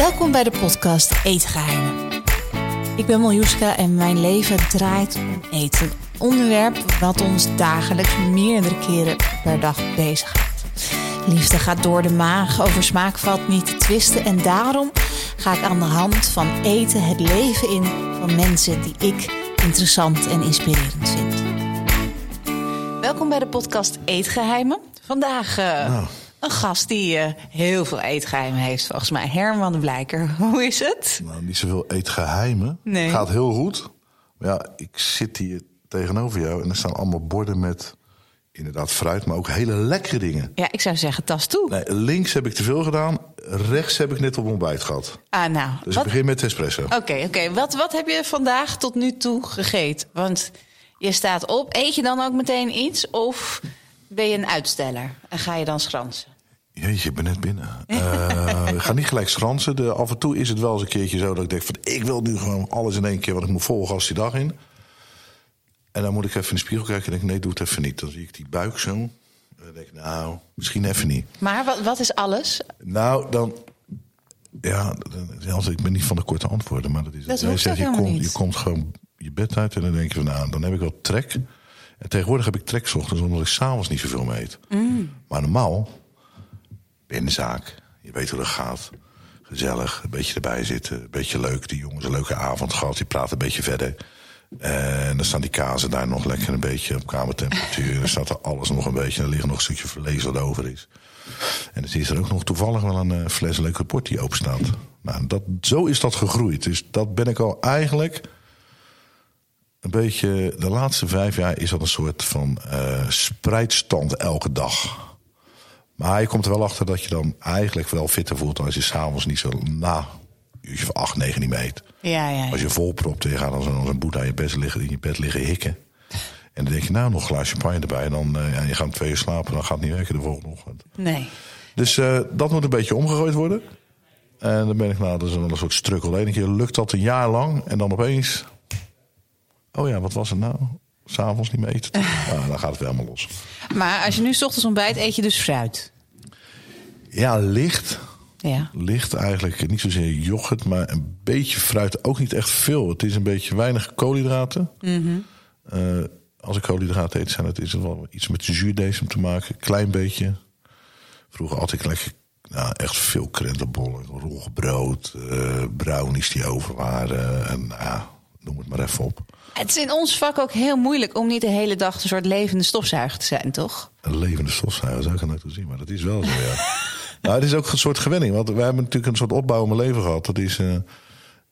Welkom bij de podcast Eetgeheimen. Ik ben Miljuska en mijn leven draait om eten. Een onderwerp wat ons dagelijks meerdere keren per dag bezighoudt. Liefde gaat door de maag, over smaak valt niet te twisten. En daarom ga ik aan de hand van eten het leven in van mensen die ik interessant en inspirerend vind. Welkom bij de podcast Eetgeheimen. Vandaag uh. Een gast die uh, heel veel eetgeheimen heeft, volgens mij. Herman de Blijker, hoe is het? Nou, niet zoveel eetgeheimen. Nee. Gaat heel goed. Maar ja, ik zit hier tegenover jou en er staan allemaal borden met inderdaad fruit, maar ook hele lekkere dingen. Ja, ik zou zeggen, tas toe. Nee, links heb ik te veel gedaan, rechts heb ik net op ontbijt gehad. Ah, nou. Dus ik begin met espresso. Oké, oké. Wat, wat heb je vandaag tot nu toe gegeten? Want je staat op. Eet je dan ook meteen iets? Of ben je een uitsteller en ga je dan schransen? Jeetje, ik ben net binnen. uh, ga niet gelijk schransen. De, af en toe is het wel eens een keertje zo dat ik denk van... ik wil nu gewoon alles in één keer, want ik moet vol gas die dag in. En dan moet ik even in de spiegel kijken en denk nee, doe het even niet. Dan zie ik die buik zo. En dan denk ik, nou, misschien even niet. Maar wat, wat is alles? Nou, dan... Ja, ik ben niet van de korte antwoorden, maar dat is... Dat je, komt, je komt gewoon je bed uit en dan denk je van, nou, dan heb ik wel trek. En tegenwoordig heb ik trek s ochtends, omdat ik s'avonds niet zoveel mee eet. Mm. Maar normaal, in de zaak, je weet hoe dat gaat. Gezellig, een beetje erbij zitten, een beetje leuk. Die jongens een leuke avond gehad, die praten een beetje verder. En dan staan die kazen daar nog lekker een beetje op kamertemperatuur. dan staat er alles nog een beetje. En er ligt nog een stukje vlees wat over is. En dan is er ook nog toevallig wel een uh, fles leuk rapport die open staat. Nou, dat, zo is dat gegroeid. Dus dat ben ik al eigenlijk een beetje. De laatste vijf jaar is dat een soort van uh, spreidstand elke dag. Maar je komt er wel achter dat je dan eigenlijk wel fitter voelt als je s'avonds niet zo na uurtje van acht, negen niet meet. Ja, ja, Als je volpropt en je gaat dan zo'n boet aan je bed liggen, in je bed liggen hikken. En dan denk je, nou, nog een glaasje champagne erbij. En dan uh, ja, je gaat om twee uur slapen, dan gaat het niet werken de volgende ochtend. Nee. Dus uh, dat moet een beetje omgegooid worden. En dan ben ik, nou, dat is wel een soort strukkel. Eén keer lukt dat een jaar lang en dan opeens... Oh ja, wat was het nou? S'avonds niet meer eten. nou, dan gaat het weer helemaal los. Maar als je nu s ochtends ontbijt, eet je dus fruit? Ja, licht. Ja. Licht eigenlijk, niet zozeer yoghurt, maar een beetje fruit. Ook niet echt veel. Het is een beetje weinig koolhydraten. Mm als ik koolhydraten eet, zijn het, is het wel iets met zuurdesem te maken. Klein beetje. Vroeger had ik lekker, nou, echt veel krentenbollen, roggebrood, uh, brownies die over waren. En nou, noem het maar even op. Het is in ons vak ook heel moeilijk om niet de hele dag een soort levende stofzuiger te zijn, toch? Een levende stofzuiger zou ik er nooit zien, maar dat is wel zo, ja. nou, het is ook een soort gewenning, want wij hebben natuurlijk een soort opbouw in mijn leven gehad. Dat is uh,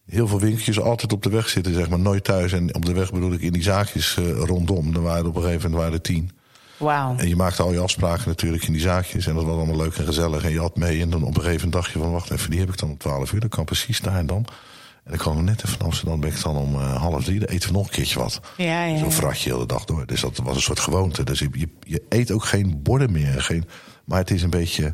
heel veel winkeltjes altijd op de weg zitten, zeg maar, nooit thuis. En op de weg bedoel ik in die zaakjes uh, rondom. Er waren op een gegeven moment waren er tien. Wauw. En je maakte al je afspraken natuurlijk in die zaakjes. En dat was allemaal leuk en gezellig. En je had mee. En dan op een gegeven moment dacht je van... wacht even, die heb ik dan om twaalf uur. Dat kan precies daar en dan. En dan kwam net even van Amsterdam. ben ik dan om uh, half drie. Dan eten we nog een keertje wat. Ja, ja, je de hele dag door. Dus dat was een soort gewoonte. Dus je, je, je eet ook geen borden meer. Geen, maar het is een beetje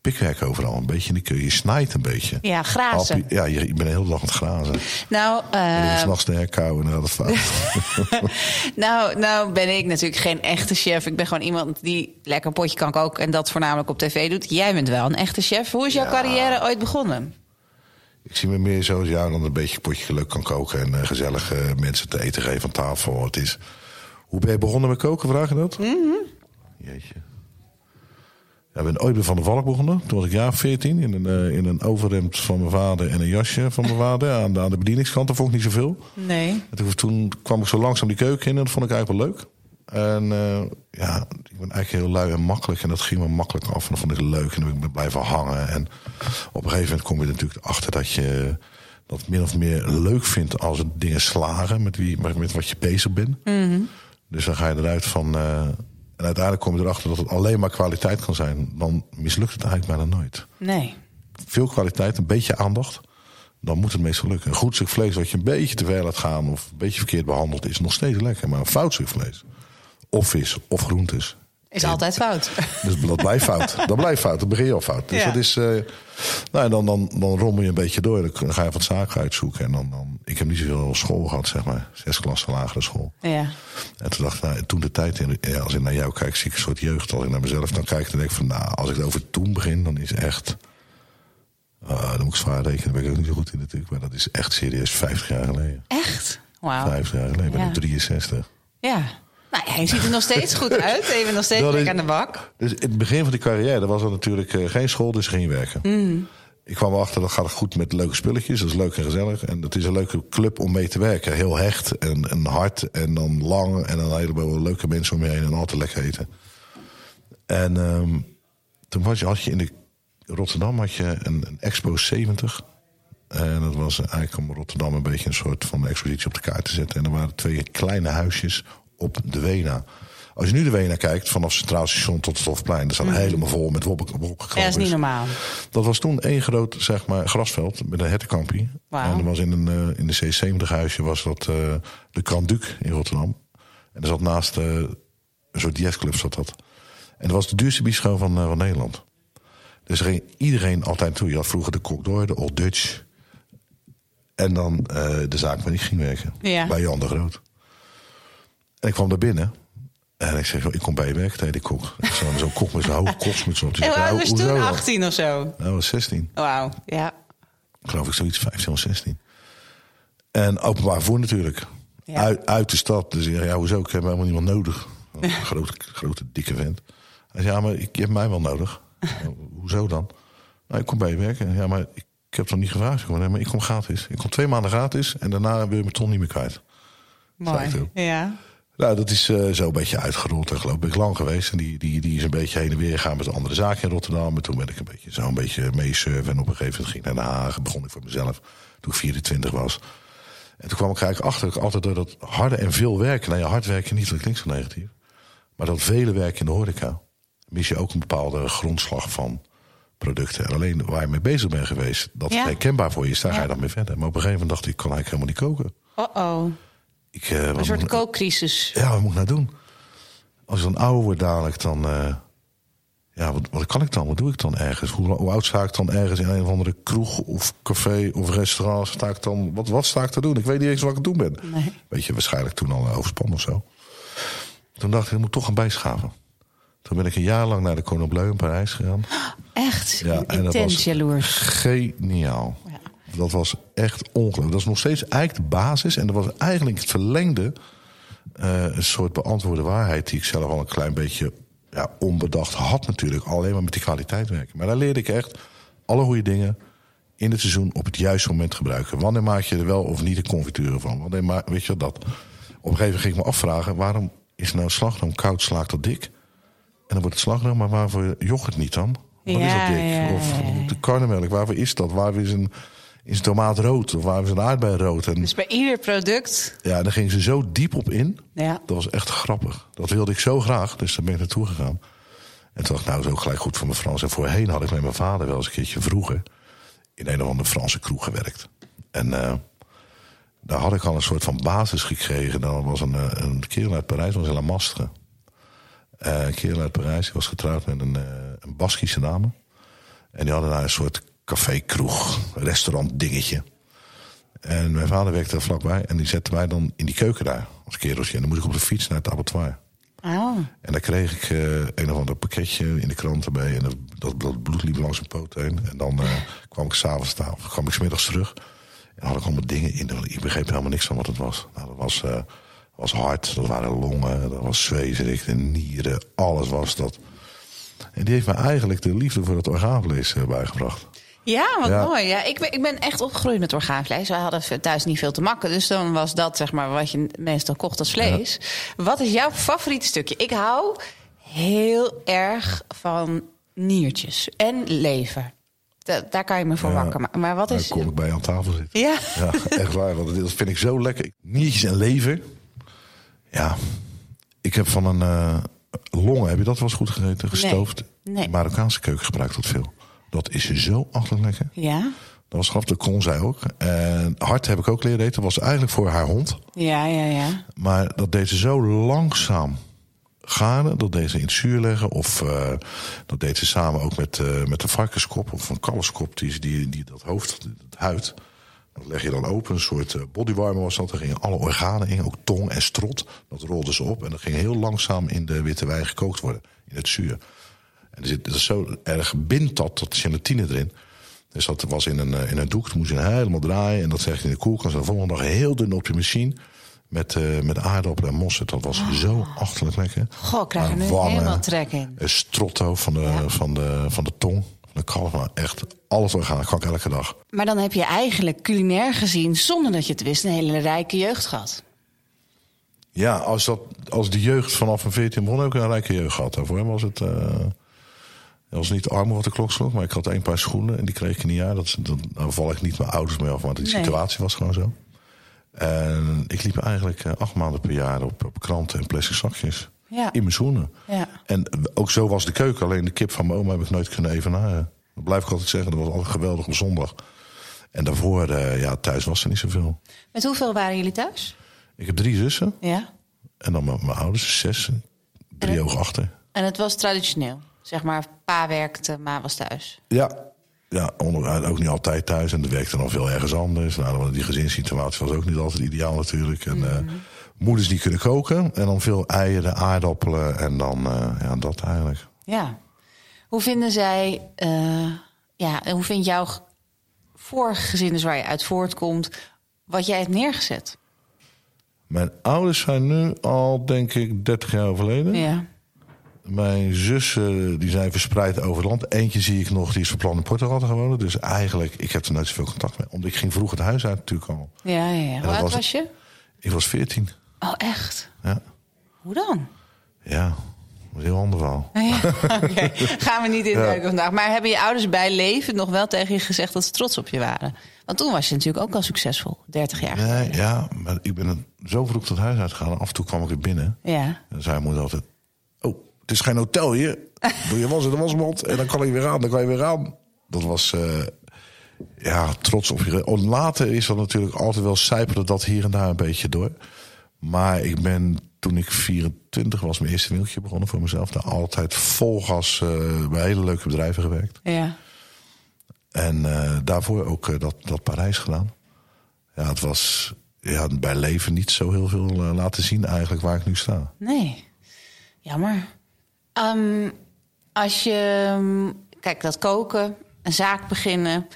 pikwerk overal. Een beetje in de keuken. Je snijdt een beetje. Ja, grazen. ja, je, je bent de hele dag aan het grazen. Nou, uh... S'nachts de en het fout. nou, nou ben ik natuurlijk geen echte chef. Ik ben gewoon iemand die lekker potje kan koken... en dat voornamelijk op tv doet. Jij bent wel een echte chef. Hoe is jouw ja. carrière ooit begonnen? Ik zie me meer zo als jou dan een beetje potje geluk kan koken... en uh, gezellig uh, mensen te eten geven aan tafel. Het is... Hoe ben je begonnen met koken, vraag je dat? Mm -hmm. Jeetje. Ja, ik ben ooit bij Van de Valk begonnen. Toen was ik jaar 14 in een, uh, in een overhemd van mijn vader en een jasje van mijn vader. Aan de, aan de bedieningskant, dat vond ik niet zoveel. Nee. En toen, toen kwam ik zo langzaam die keuken in en dat vond ik eigenlijk wel leuk. En uh, ja, ik ben eigenlijk heel lui en makkelijk. En dat ging me makkelijk af. En dat vond ik leuk. En dan ben ik blijven hangen. En op een gegeven moment kom je er natuurlijk achter dat je dat min of meer leuk vindt als het dingen slagen met, wie, met wat je bezig bent. Mm -hmm. Dus dan ga je eruit van. Uh, en uiteindelijk kom je erachter dat het alleen maar kwaliteit kan zijn. Dan mislukt het eigenlijk bijna nooit. Nee. Veel kwaliteit, een beetje aandacht. Dan moet het meestal lukken. Een goed stuk vlees wat je een beetje te ver laat gaan. of een beetje verkeerd behandeld is nog steeds lekker. Maar een fout stuk vlees. Of vis of groentes. Is altijd fout. Dus dat blijft fout. Dat blijft fout. Dan begin je al fout. Dus Ja. dat is. Uh, nou, dan, dan, dan rommel je een beetje door. Dan ga je wat zaken uitzoeken. En dan, dan, ik heb niet zoveel school gehad, zeg maar. Zes klassen lagere school. Ja. En toen dacht ik, nou, toen de tijd, in, ja, als ik naar jou kijk, zie ik een soort jeugd. Als ik naar mezelf dan kijk, dan denk ik van, nou, als ik over toen begin, dan is echt. Uh, dan moet ik zwaar rekenen, daar ben ik ook niet zo goed in natuurlijk. Maar dat is echt serieus 50 jaar geleden. Echt? Wauw. 50 jaar geleden, ik ben Ja. ik 63. Ja. Nou, hij ziet er nog steeds goed uit. Even nog steeds lekker aan de bak. Dus in het begin van die carrière was er natuurlijk eh, geen school, dus ging je werken. Mm. Ik kwam erachter, dat gaat goed met leuke spulletjes. Dat is leuk en gezellig. En dat is een leuke club om mee te werken. Heel hecht en, en hard en dan lang. En dan een heleboel leuke mensen om je heen en altijd lekker eten. En ehm, toen was je, had je in de Rotterdam had je een, een Expo 70. En dat was eigenlijk om Rotterdam een beetje een soort van expositie op de kaart te zetten. En er waren twee kleine huisjes op de Wena. Als je nu de Wena kijkt, vanaf Centraal Station tot het Hofplein... dat staat helemaal vol met wolkenkrabbers. Ja, dat is niet normaal. Dat was toen één groot zeg maar, grasveld met een hertenkampie. En er was in, een, eh, in de C70-huisje was dat eh, de Grand Duc in Rotterdam. En er zat naast eh, een soort jazzclub zat dat. En dat was de duurste bieschool van, van Nederland. Dus er ging iedereen altijd toe. Je had vroeger de Kok door, de Old Dutch. En dan de zaak waar ik ging werken. Ja. Bij Jan de Groot. En ik kwam daar binnen. En ik zeg, ik kom bij je werken tegen die kok. Zo'n zo'n kok met zo'n hoge koksmuts op. Die En zegt, hoe oud "Nou, was toen? dan?" 18 of zo? Nou, was 16 Wauw. Ja. geloof ik zoiets 15 of 16. En openbaar voer natuurlijk. Ja. Uit, uit de stad. Dus ik ja, hoezo? Ik heb helemaal niemand nodig. Een grote, grote, dikke vent. Hij zei, ja, maar ik, je hebt mij wel nodig. "Nou, hoezo dan? Nou, ik kom bij je werken. Ja, maar ik, ik heb toch niet gevraagd? Maar ik kom gratis. Ik kom twee maanden gratis. En daarna wil je mijn ton niet meer kwijt. Mooi. Ja. Nou, dat is eh, zo een beetje uitgerold. En geloof ik lang geweest. En die, die, die is een beetje heen en weer gegaan met andere zaken in Rotterdam. En toen ben ik een beetje zo een beetje meesurfen. En op een gegeven moment ging ik naar Den Haag. Begon ik voor mezelf toen ik 24 was. En toen kwam ik eigenlijk achter dat ik altijd door dat harde en veel werken. Nou ja, hard werken niet, dat klinkt zo negatief. Maar dat vele werken in de horeca. Mis je ook een bepaalde grondslag van producten. En alleen waar je mee bezig bent geweest, dat Ja. het herkenbaar voor je is, daar ga je dan mee verder. Maar op een gegeven moment dacht ik, ik kan eigenlijk helemaal niet koken. Oh-oh. Ik, eh, Een soort moet- kookcrisis. ja, wat moet ik nou doen? Als ik dan ouder word dadelijk, dan... eh, ja, wat, wat kan ik dan? Wat doe ik dan ergens? Hoe, hoe oud sta ik dan ergens in een of andere kroeg of café of restaurant? Sta ik dan, wat, wat sta ik te doen? Ik weet niet eens wat ik aan het doen ben. Nee. Weet je, waarschijnlijk toen al een overspan of zo. Toen dacht ik, ik moet toch gaan bijschaven. Toen ben ik een jaar lang naar de Cordon Bleu in Parijs gegaan. Echt Ja, en dat was jaloers. geniaal. Dat was echt ongelooflijk. Dat is nog steeds eigenlijk de basis. En dat was eigenlijk het verlengde. eh, een soort beantwoorde waarheid die ik zelf al een klein beetje ja, onbedacht had natuurlijk. Alleen maar met die kwaliteit werken. Maar daar leerde ik echt alle goede dingen in het seizoen op het juiste moment gebruiken. Wanneer maak je er wel of niet de confituren van? Wanneer ma- weet je dat? Op een gegeven moment ging ik me afvragen... waarom is nou slagroom koud, slaakt dat dik? En dan wordt het slagroom, maar waarvoor yoghurt niet dan? Wat is dat dik? ja, of ja, de karnemelk, waarvoor is dat? Waarvoor is een, is een tomaat rood? Of waar is een aardbei rood? En Dus bij ieder product. ja, daar gingen ze zo diep op in. Ja. Dat was echt grappig. Dat wilde ik zo graag, dus daar ben ik naartoe gegaan. En toen dacht ik, nou, is ook gelijk goed voor mijn Frans. En voorheen had ik met mijn vader wel eens een keertje vroeger... in een of andere Franse kroeg gewerkt. En eh, daar had ik al een soort van basis gekregen. Dan was een, eh, een kerel uit Parijs, was in La Mastre. Eh, een kerel uit Parijs, die was getrouwd met een, eh, een Baskische dame. En die hadden daar een soort café, kroeg, restaurant dingetje. En mijn vader werkte daar vlakbij. En die zette mij dan in die keuken daar, als kereltje. En dan moest ik op de fiets naar het abattoir. Oh. En daar kreeg ik eh, een of ander pakketje in de krant erbij. En dat, dat, dat bloed liep langs mijn poot heen. En dan eh, kwam ik s'avonds of kwam ik 's middags terug. En had ik allemaal dingen in. Ik begreep helemaal niks van wat het was. Nou, dat was, eh, was hart, dat waren longen, dat was zwezerik, de nieren, alles was dat. En die heeft me eigenlijk de liefde voor het orgaanvlees bijgebracht. Ja, wat Ja. mooi. Ja, ik, ben, ik ben echt opgegroeid met orgaanvlees. Wij hadden thuis niet veel te makken. Dus dan was dat zeg maar wat je meestal kocht als vlees. Wat is jouw favoriete stukje? Ik hou heel erg van niertjes en lever. Da- daar kan je me voor Ja. wakker maken. Maar wat is... kon ik bij je aan tafel zitten. Ja. Ja, echt waar. Want dat vind ik zo lekker. Niertjes en lever. Ja. Ik heb van een eh, longen, heb je dat wel eens goed gegeten? Gestoofd. Nee. Marokkaanse keuken gebruikt dat veel. Dat is zo achterlijk lekker. Ja? Dat was grappig, dat kon zij ook. En hart heb ik ook leren eten. Dat was eigenlijk voor haar hond. Ja, ja, ja. Maar dat deed ze zo langzaam garen. Dat deed ze in het zuur leggen. Of eh, dat deed ze samen ook met, eh, met een varkenskop of een kalfskop. Die, die, die dat hoofd, het huid. Dat leg je dan open. Een soort eh, bodywarmer was dat. Daar gingen alle organen in. Ook tong en strot. Dat rolden ze op. En dat ging heel langzaam in de witte wijn gekookt worden. In het zuur. En er zit, dat is zo erg bindt dat tot gelatine erin. Dus dat was in een, eh, in een doek. Toen moest je helemaal draaien. En dat zeg je in de koelkast. En de volgende dag heel dun op je machine. Met, eh met aardappelen en mossen. Dat was zo achterlijk lekker. Goh, ik krijg er nu Maar wangen, helemaal trek in. Een strotto van de, Ja. van de, van de tong. Van de kalf. Maar echt alles doorgaan. Dat kan ik elke dag. Maar dan heb je eigenlijk culinair gezien, zonder dat je het wist, een hele rijke jeugd gehad. Ja, als, dat, als de jeugd vanaf een 14 begon, heb ik een rijke jeugd gehad. Daarvoor was het. Eh was niet arm wat de klok sloeg, maar ik had één paar schoenen en die kreeg ik niet uit. Dat, dat, daar val ik niet mijn ouders mee af, maar die Nee. situatie was gewoon zo. En ik liep eigenlijk eh, acht maanden per jaar op, op kranten en plastic zakjes. Ja. In mijn schoenen. Ja. En ook zo was de keuken. Alleen de kip van mijn oma heb ik nooit kunnen evenaren. Dat blijf ik altijd zeggen. Dat was altijd geweldig op zondag. En daarvoor, eh, ja, thuis was er niet zoveel. Met hoeveel waren jullie thuis? Ik heb drie zussen. Ja. En dan mijn, mijn ouders, zes. Drie ogen achter. En het was traditioneel. Zeg maar, pa werkte, ma was thuis. Ja, ja onder, ook niet altijd thuis. En er werkte dan veel ergens anders. Nou, die gezinssituatie was ook niet altijd ideaal natuurlijk. En eh, moeders die kunnen koken. En dan veel eieren, aardappelen. En dan, eh, ja, dat eigenlijk. Ja. Hoe vinden zij, eh, ja, en hoe vindt jouw vorige gezin, dus waar je uit voortkomt, wat jij hebt neergezet? Mijn ouders zijn nu al, denk ik, 30 jaar overleden. Ja. Mijn zussen die zijn verspreid over het land. Eentje zie ik nog, die is verplant in Portugal te wonen. Dus eigenlijk, ik heb er nooit zoveel contact mee. Omdat ik ging vroeg het huis uit natuurlijk al. Ja, ja, ja. Hoe oud was- was je? Ik was 14. Oh, echt? Ja, Hoe dan? ja. Dat is heel ander verhaal. Ja. Gaan we niet in duiken vandaag. Maar hebben je ouders bij leven nog wel tegen je gezegd dat ze trots op je waren? Want toen was je natuurlijk ook al succesvol, 30 jaar Nee, ja, maar ik ben zo vroeg het huis uitgegaan. Af en toe kwam ik er binnen. Ja. En zei moeder altijd... Het is geen hotel hier. Doe je was in de wasmand en dan kan je weer aan. Dan kan je weer aan. Dat was... eh, ja, trots op je... Oh, later is dat natuurlijk altijd wel sijpelde dat hier en daar een beetje door. Maar ik ben toen ik 24 was, mijn eerste winkeltje begonnen voor mezelf. Daar altijd vol gas eh, bij hele leuke bedrijven gewerkt. Ja. En eh, daarvoor ook dat, dat Parijs gedaan. Ja, het was ja, bij leven niet zo heel veel laten zien eigenlijk waar ik nu sta. Nee. Jammer. Ehm, als je... ehm, Kijk, dat koken, een zaak beginnen...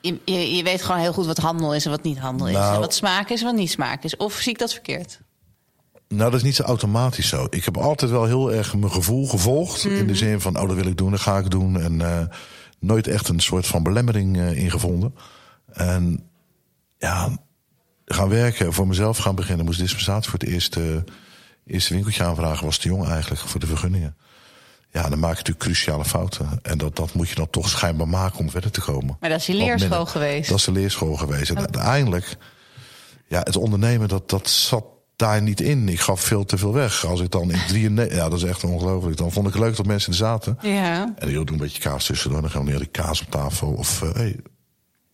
Je, je, je weet gewoon heel goed wat handel is en wat niet handel is. Nou- En wat smaak is en wat niet smaak is. Of zie ik dat verkeerd? Nou, dat is niet zo automatisch zo. Ik heb altijd wel heel erg mijn gevoel gevolgd. In de zin van, oh, dat wil ik doen, dat ga ik doen. En eh, nooit echt een soort van belemmering eh ingevonden. En ja, gaan werken, voor mezelf gaan beginnen. Moest dispensatie voor het eerste, eerste winkeltje aanvragen. Was te jong eigenlijk voor de vergunningen. Ja, dan maak je natuurlijk cruciale fouten. En dat, dat moet je dan toch schijnbaar maken om verder te komen. Maar dat is je leerschool minder. geweest. Dat is de leerschool geweest. En uiteindelijk, ja, het ondernemen, dat, dat zat daar niet in. Ik gaf veel te veel weg. Als ik dan in 93, ja, dat is echt ongelooflijk. Dan vond ik het leuk dat mensen er zaten. Ja. En ik doe een beetje kaas tussendoor. Dan gaan we neer kaas op tafel. Of, eh, hey,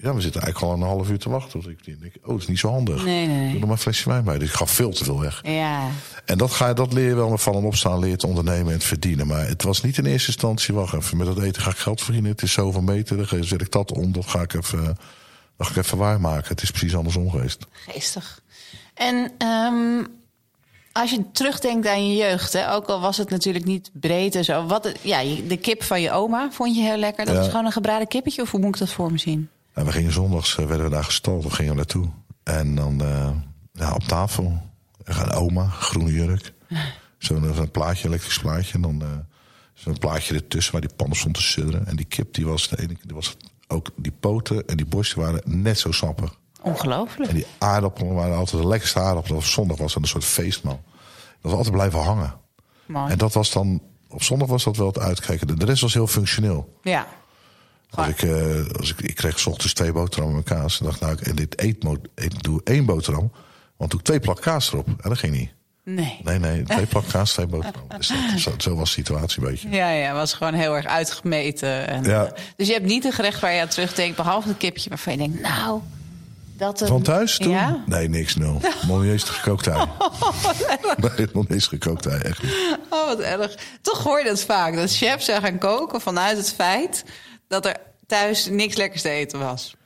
ja, we zitten eigenlijk al een half uur te wachten. Dus ik denk, oh, dat is niet zo handig. Nee, nee. Doe er maar een flesje wijn bij. Dus ik gaf veel te veel weg. Ja. En dat, ga je, dat leer je wel met vallen en opstaan, leer te ondernemen en te verdienen. Maar het was niet in eerste instantie, wacht even, met dat eten ga ik geld verdienen. Het is zoveel meter, dan zet ik dat om, dat ga ik even, dat ga ik even waarmaken. Het is precies andersom geweest. Geestig. En ehm, als je terugdenkt aan je jeugd, hè, ook al was het natuurlijk niet breed en zo. Wat, ja, de kip van je oma vond je heel lekker. Dat Ja. is gewoon een gebraden kippetje, of hoe moet ik dat voor me zien? En we gingen zondags, eh, werden we daar gestald, we gingen er naartoe. En dan eh, ja, op tafel, oma, groene jurk. Zo'n zo'n plaatje, elektrisch plaatje. En dan eh, zo'n plaatje ertussen waar die pan stond te sudderen. En die kip, die was, de ene, die was ook, die poten en die borsten waren net zo sappig. Ongelooflijk. En die aardappelen waren altijd de lekkerste aardappelen. Op zondag was dat een soort feestmaal. Dat was altijd blijven hangen. Mooi. En dat was dan, op zondag was dat wel het uitkijken. De rest was heel functioneel. Ja. Als ik, eh, als ik, ik kreeg 's ochtends twee boterhammen met kaas. En dacht nou, en dit eet, ik doe één boterham. Want doe ik twee plak kaas erop. En dat ging niet. Nee. Nee, nee, twee plak kaas, twee boterhammen. Dus dat, zo, zo was de situatie een beetje. Ja, ja, was gewoon heel erg uitgemeten. En, Ja. eh, dus je hebt niet een gerecht waar je aan terugdenkt, behalve het kipje waarvan je denkt, nou, dat... een- Van thuis toen? Ja? Nee, niks, nul. Nog niet eens gekookt ei. Nee, nog niet eens gekookt ei, echt niet. Oh, wat erg. Toch hoor je dat vaak, dat chefs zijn gaan koken vanuit het feit dat er thuis niks lekkers te eten was.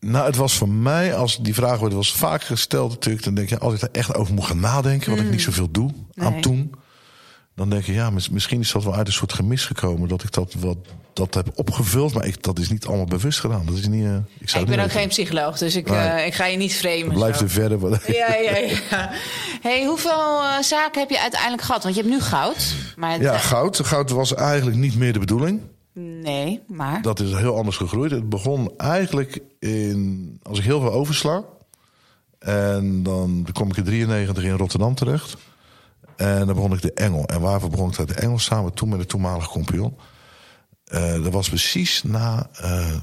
Nou, het was voor mij, als die vraag wordt was vaak gesteld natuurlijk, dan denk je, als ik er echt over moet gaan nadenken, wat ik niet zoveel doe aan toen, dan denk je, ja, mis- misschien is dat wel uit een soort gemis gekomen. Dat ik dat, wat, dat heb opgevuld. Maar ik, dat is niet allemaal bewust gedaan. Dat is niet, eh, ik zou ik ben ook geen psycholoog, dus ik, Nee. eh, ik ga je niet framen. Blijf er verder. Ja, ja, ja. Hey, hoeveel eh, zaken heb je uiteindelijk gehad? Want je hebt nu goud. Maar het- Ja, goud. Goud was eigenlijk niet meer de bedoeling. Nee, maar... Dat is heel anders gegroeid. Het begon eigenlijk in, als ik heel veel oversla. En dan kom ik in 93 in Rotterdam terecht. En dan begon ik de Engel. En waarvoor begon ik dat? De Engel samen toen met de toenmalige compagnon. Eh, dat was precies na eh,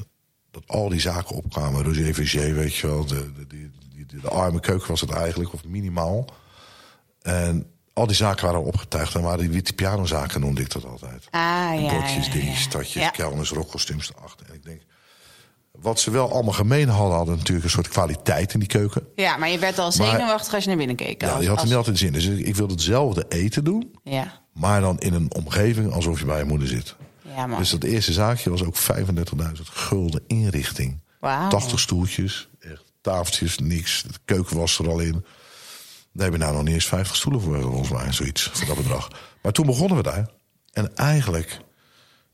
dat al die zaken opkwamen. Roger Vigier, weet je wel. De, de, die- de, arme keuken was het eigenlijk, of minimaal. En al die zaken waren opgetuigd. En waren die witte pianozaken, noemde ik dat altijd. Ah, ja, Bordjes, ja, dingetjes, ja. stadjes, Ja. kelners, rockkostuums erachter. En ik denk, wat ze wel allemaal gemeen hadden, hadden natuurlijk een soort kwaliteit in die keuken. Ja, maar je werd al Maar- zenuwachtig als je naar binnen keek. Ja, die had er niet altijd zin. Dus ik, wilde hetzelfde eten doen, Ja, maar dan in een omgeving alsof je bij je moeder zit. ja man. Dus dat eerste zaakje was ook 35.000 gulden inrichting. Wauw. 80 stoeltjes, echt tafeltjes, niks. De keuken was er al in. Daar heb je nou nog niet eens 50 stoelen voor, volgens mij, zoiets, voor dat bedrag. Maar toen begonnen we daar. En eigenlijk,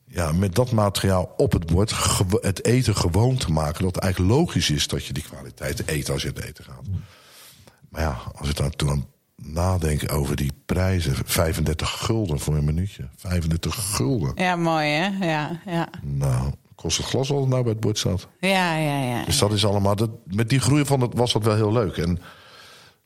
ja, met dat materiaal op het bord, het eten gewoon te maken. Dat het eigenlijk logisch is dat je die kwaliteit eet als je het eten gaat. Maar ja, als ik daar toen aan nadenk over die prijzen, 35 gulden voor een minuutje. 35 gulden. Ja, mooi hè? Ja, ja. Nou, kost het glas wat nou bij het bord staat. Ja, ja, ja. Dus dat is allemaal. Dat, met die groei van het was dat wel heel leuk. En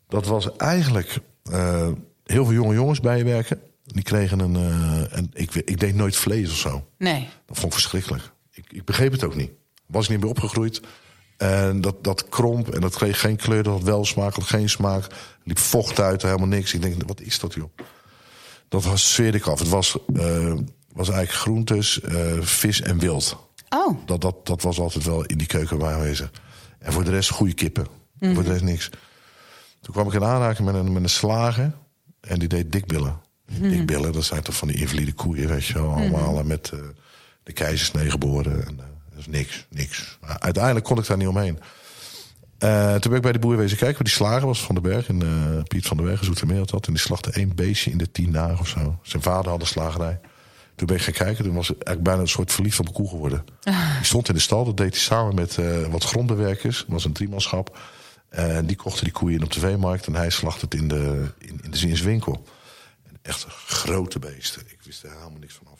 dat was eigenlijk eh, heel veel jonge jongens bij je werken. Die kregen een. eh, en ik, ik deed nooit vlees of zo. Nee. Dat vond ik verschrikkelijk. Ik, ik begreep het ook niet. Was ik niet meer opgegroeid. En dat, dat kromp en dat kreeg geen kleur. Dat had wel smaak, had geen smaak. Liep vocht uit, helemaal niks. Ik denk, wat is dat joh? Dat was zweerde ik af. Het was, eh, was eigenlijk groentes, eh, vis en wild. Oh, Dat, dat, dat was altijd wel in die keuken bij aanwezig. En voor de rest goede kippen. Voor de rest niks. Toen kwam ik in aanraking met een, met een slager. En die deed dikbillen. Dikbillen, dat zijn toch van die invalide koeien, weet je wel. Allemaal eh, met eh, de keizersnee geboren. En, eh, dat is niks, niks. Maar uiteindelijk kon ik daar niet omheen. Toen ben ik bij de boer wezen kijken. waar Die slager was van den Berg. En, eh, Piet van den Berg, Zoetermeer had dat. En die slachtte één beestje in de tien dagen of zo. Zijn vader had een slagerij. Toen ben ik gaan kijken. Toen was ik eigenlijk bijna een soort verliefd op een koe geworden. Die stond in de stal. Dat deed hij samen met wat grondenwerkers. Dat was een driemanschap. En die kochten die koeien in op de veemarkt. En hij slacht het in de, in, in de zinswinkel. Echt grote beesten. Ik wist er helemaal niks van af.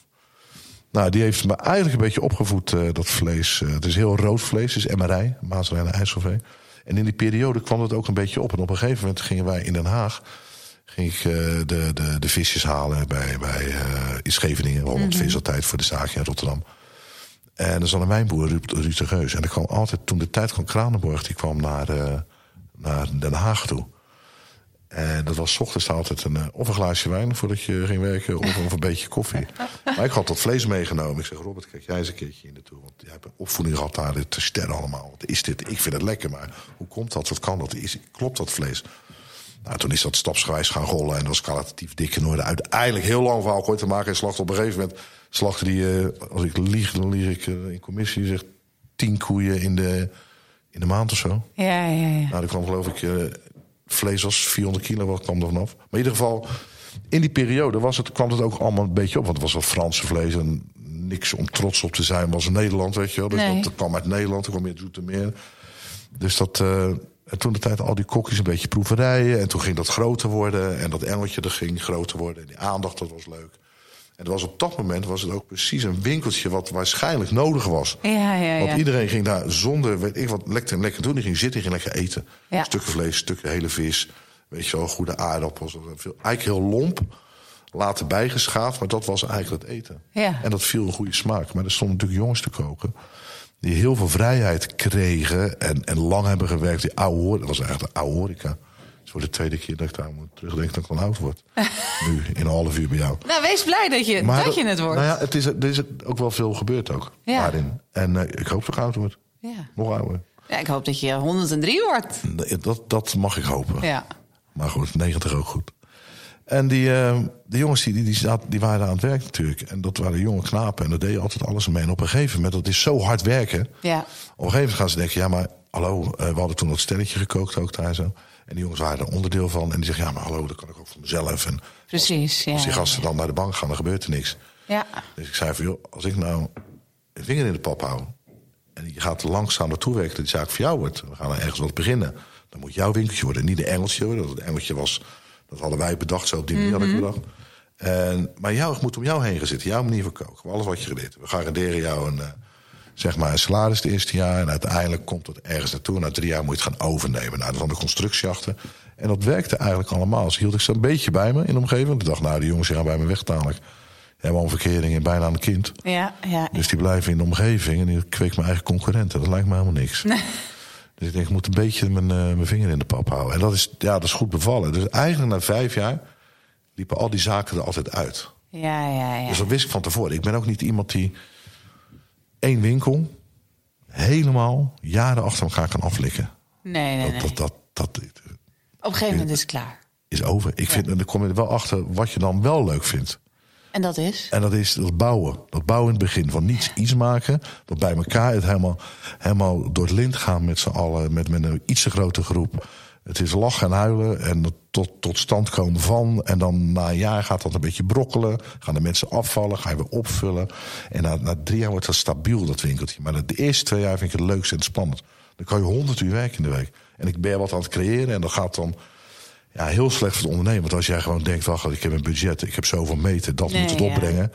Nou, die heeft me eigenlijk een beetje opgevoed, eh, dat vlees. Eh, het is heel rood vlees, het is MRI, Maasrijn en IJsselveen. En in die periode kwam het ook een beetje op. En op een gegeven moment gingen wij in Den Haag... ging ik eh, de, de, de visjes halen bij, bij in Scheveningen. Holland Vis altijd voor de zaakje in Rotterdam. En er zat een wijnboer, Ruud, Ruud de Geus. En er kwam altijd, toen de tijd kwam Kranenborg... die kwam naar, naar Den Haag toe. En dat was ochtends altijd een, eh, of een glaasje wijn voordat je ging werken, of, of een beetje koffie. Maar ik had dat vlees meegenomen. Ik zeg, Robert, kijk jij eens een keertje hier naartoe. Want jij hebt een opvoeding gehad daar, dit te sterren allemaal. Wat is dit? Ik vind het lekker, maar hoe komt dat? Wat kan dat? Is, klopt dat vlees? Nou, toen is dat stapsgewijs gaan rollen en dat was kwalitatief dik in orde. Uiteindelijk heel lang verhaal kort te maken. En slacht op een gegeven moment, slachtte die, eh, als ik lieg, dan lieg ik eh, in commissie, zegt tien koeien in de, in de maand of zo. ja, ja, ja. Nou, er kwam geloof ik, vlees was 400 kilo, wat kwam er vanaf. Maar in ieder geval, in die periode was het, kwam het ook allemaal een beetje op. Want het was wel Franse vlees en niks om trots op te zijn. was Nederland, weet je wel. Dus Nee. dat kwam uit Nederland, toen kwam je uit Zoetermeer. Dus dat, eh, en toen de tijd al die kokjes een beetje proeverijen. En toen ging dat groter worden. En dat engeltje dat ging groter worden. En die aandacht, dat was leuk. En was op dat moment was het ook precies een winkeltje wat waarschijnlijk nodig was. Ja, ja, Want ja. iedereen ging daar zonder, weet ik wat, lekker en lekker doen. Die ging zitten, ging lekker eten. Stukken vlees, stukken hele vis. Weet je wel, goede aardappels. Veel, eigenlijk heel lomp. Later bijgeschaafd, maar dat was eigenlijk het eten. Ja. En dat viel een goede smaak. Maar er stonden natuurlijk jongens te koken. Die heel veel vrijheid kregen en, en lang hebben gewerkt. Die oude dat was eigenlijk de oude horeca. Is voor de tweede keer dat ik daar moet terugdenken dat ik dan oud word. nu, in een half uur bij jou. Nou, wees blij dat je, Maar dat je het wordt. Nou ja, het is, er is ook wel veel gebeurd ook. Ja. Daarin. En eh, ik hoop dat ik oud word. ja. Nog ouder. ja, ik hoop dat je 103 wordt. Dat, dat mag ik hopen. Ja. Maar goed, 90 ook goed. En die, eh, de jongens die, die, die, zaten- die waren aan het werk natuurlijk. En dat waren jonge knapen. En dat deden altijd alles mee. En op een gegeven moment, dat is zo hard werken. Ja. Op een gegeven moment gaan ze denken, ja, maar hallo, eh, we hadden toen dat stelletje gekookt ook daar zo. En die jongens waren er onderdeel van. En die zeggen, ja, maar hallo, dat kan ik ook voor mezelf. En Precies, ja. als die gasten dan naar de bank gaan, dan gebeurt er niks. Ja, Dus ik zei van, joh, als ik nou een vinger in de pap hou... en je gaat er langzaam naartoe werken dat die zaak voor jou wordt... we gaan er ergens wat beginnen, dan moet jouw winkeltje worden. Niet de Engeltje worden, dat het Engeltje was... dat hadden wij bedacht, zo op die manier had ik bedacht. En, maar jou moet om jou heen gaan zitten, jouw manier van koken. Alles wat je geleerd hebt. We garanderen jou een, eh, zeg maar een salaris het eerste jaar... en uiteindelijk komt het ergens naartoe. Na drie jaar moet je het gaan overnemen. Nou, dan de constructie achter. En dat werkte eigenlijk allemaal. Dus hield ik ze een beetje bij me in de omgeving. Ik dacht, nou, die jongens gaan bij me weg dadelijk. Helemaal een verkering en bijna een kind. ja, ja. Dus die blijven in de omgeving en die kweek mijn eigen concurrenten. Dat lijkt me helemaal niks. Dus ik denk, ik moet een beetje mijn, eh, mijn vinger in de pap houden. En dat is, ja, dat is goed bevallen. Dus eigenlijk na vijf jaar liepen al die zaken er altijd uit. Ja, ja, ja. Dus dat wist ik van tevoren. Ik ben ook niet iemand die één winkel helemaal jaren achter elkaar kan aflikken. Nee, nee, nee. dat, dat, dat Op een gegeven moment is het klaar. is over. Ik vind, en dan kom je er wel achter wat je dan wel leuk vindt. En dat is? En dat is dat bouwen. Dat bouwen in het begin. Van niets iets maken. Dat bij elkaar het helemaal, helemaal door het lint gaan met z'n allen. Met, met een iets te grote groep. Het is lachen en huilen. En tot, tot stand komen van. En dan na een jaar gaat dat een beetje brokkelen. Gaan de mensen afvallen. Ga je weer opvullen. En na, na drie jaar wordt dat stabiel, dat winkeltje. Maar de eerste twee jaar vind ik het leukste en spannend. Dan kan je honderd uur werken in de week. En ik ben wat aan het creëren. En dat gaat dan ja, heel slecht voor de ondernemer. Want als jij gewoon denkt, wacht, ik heb een budget, ik heb zoveel meten, dat Nee, moet het ja. opbrengen.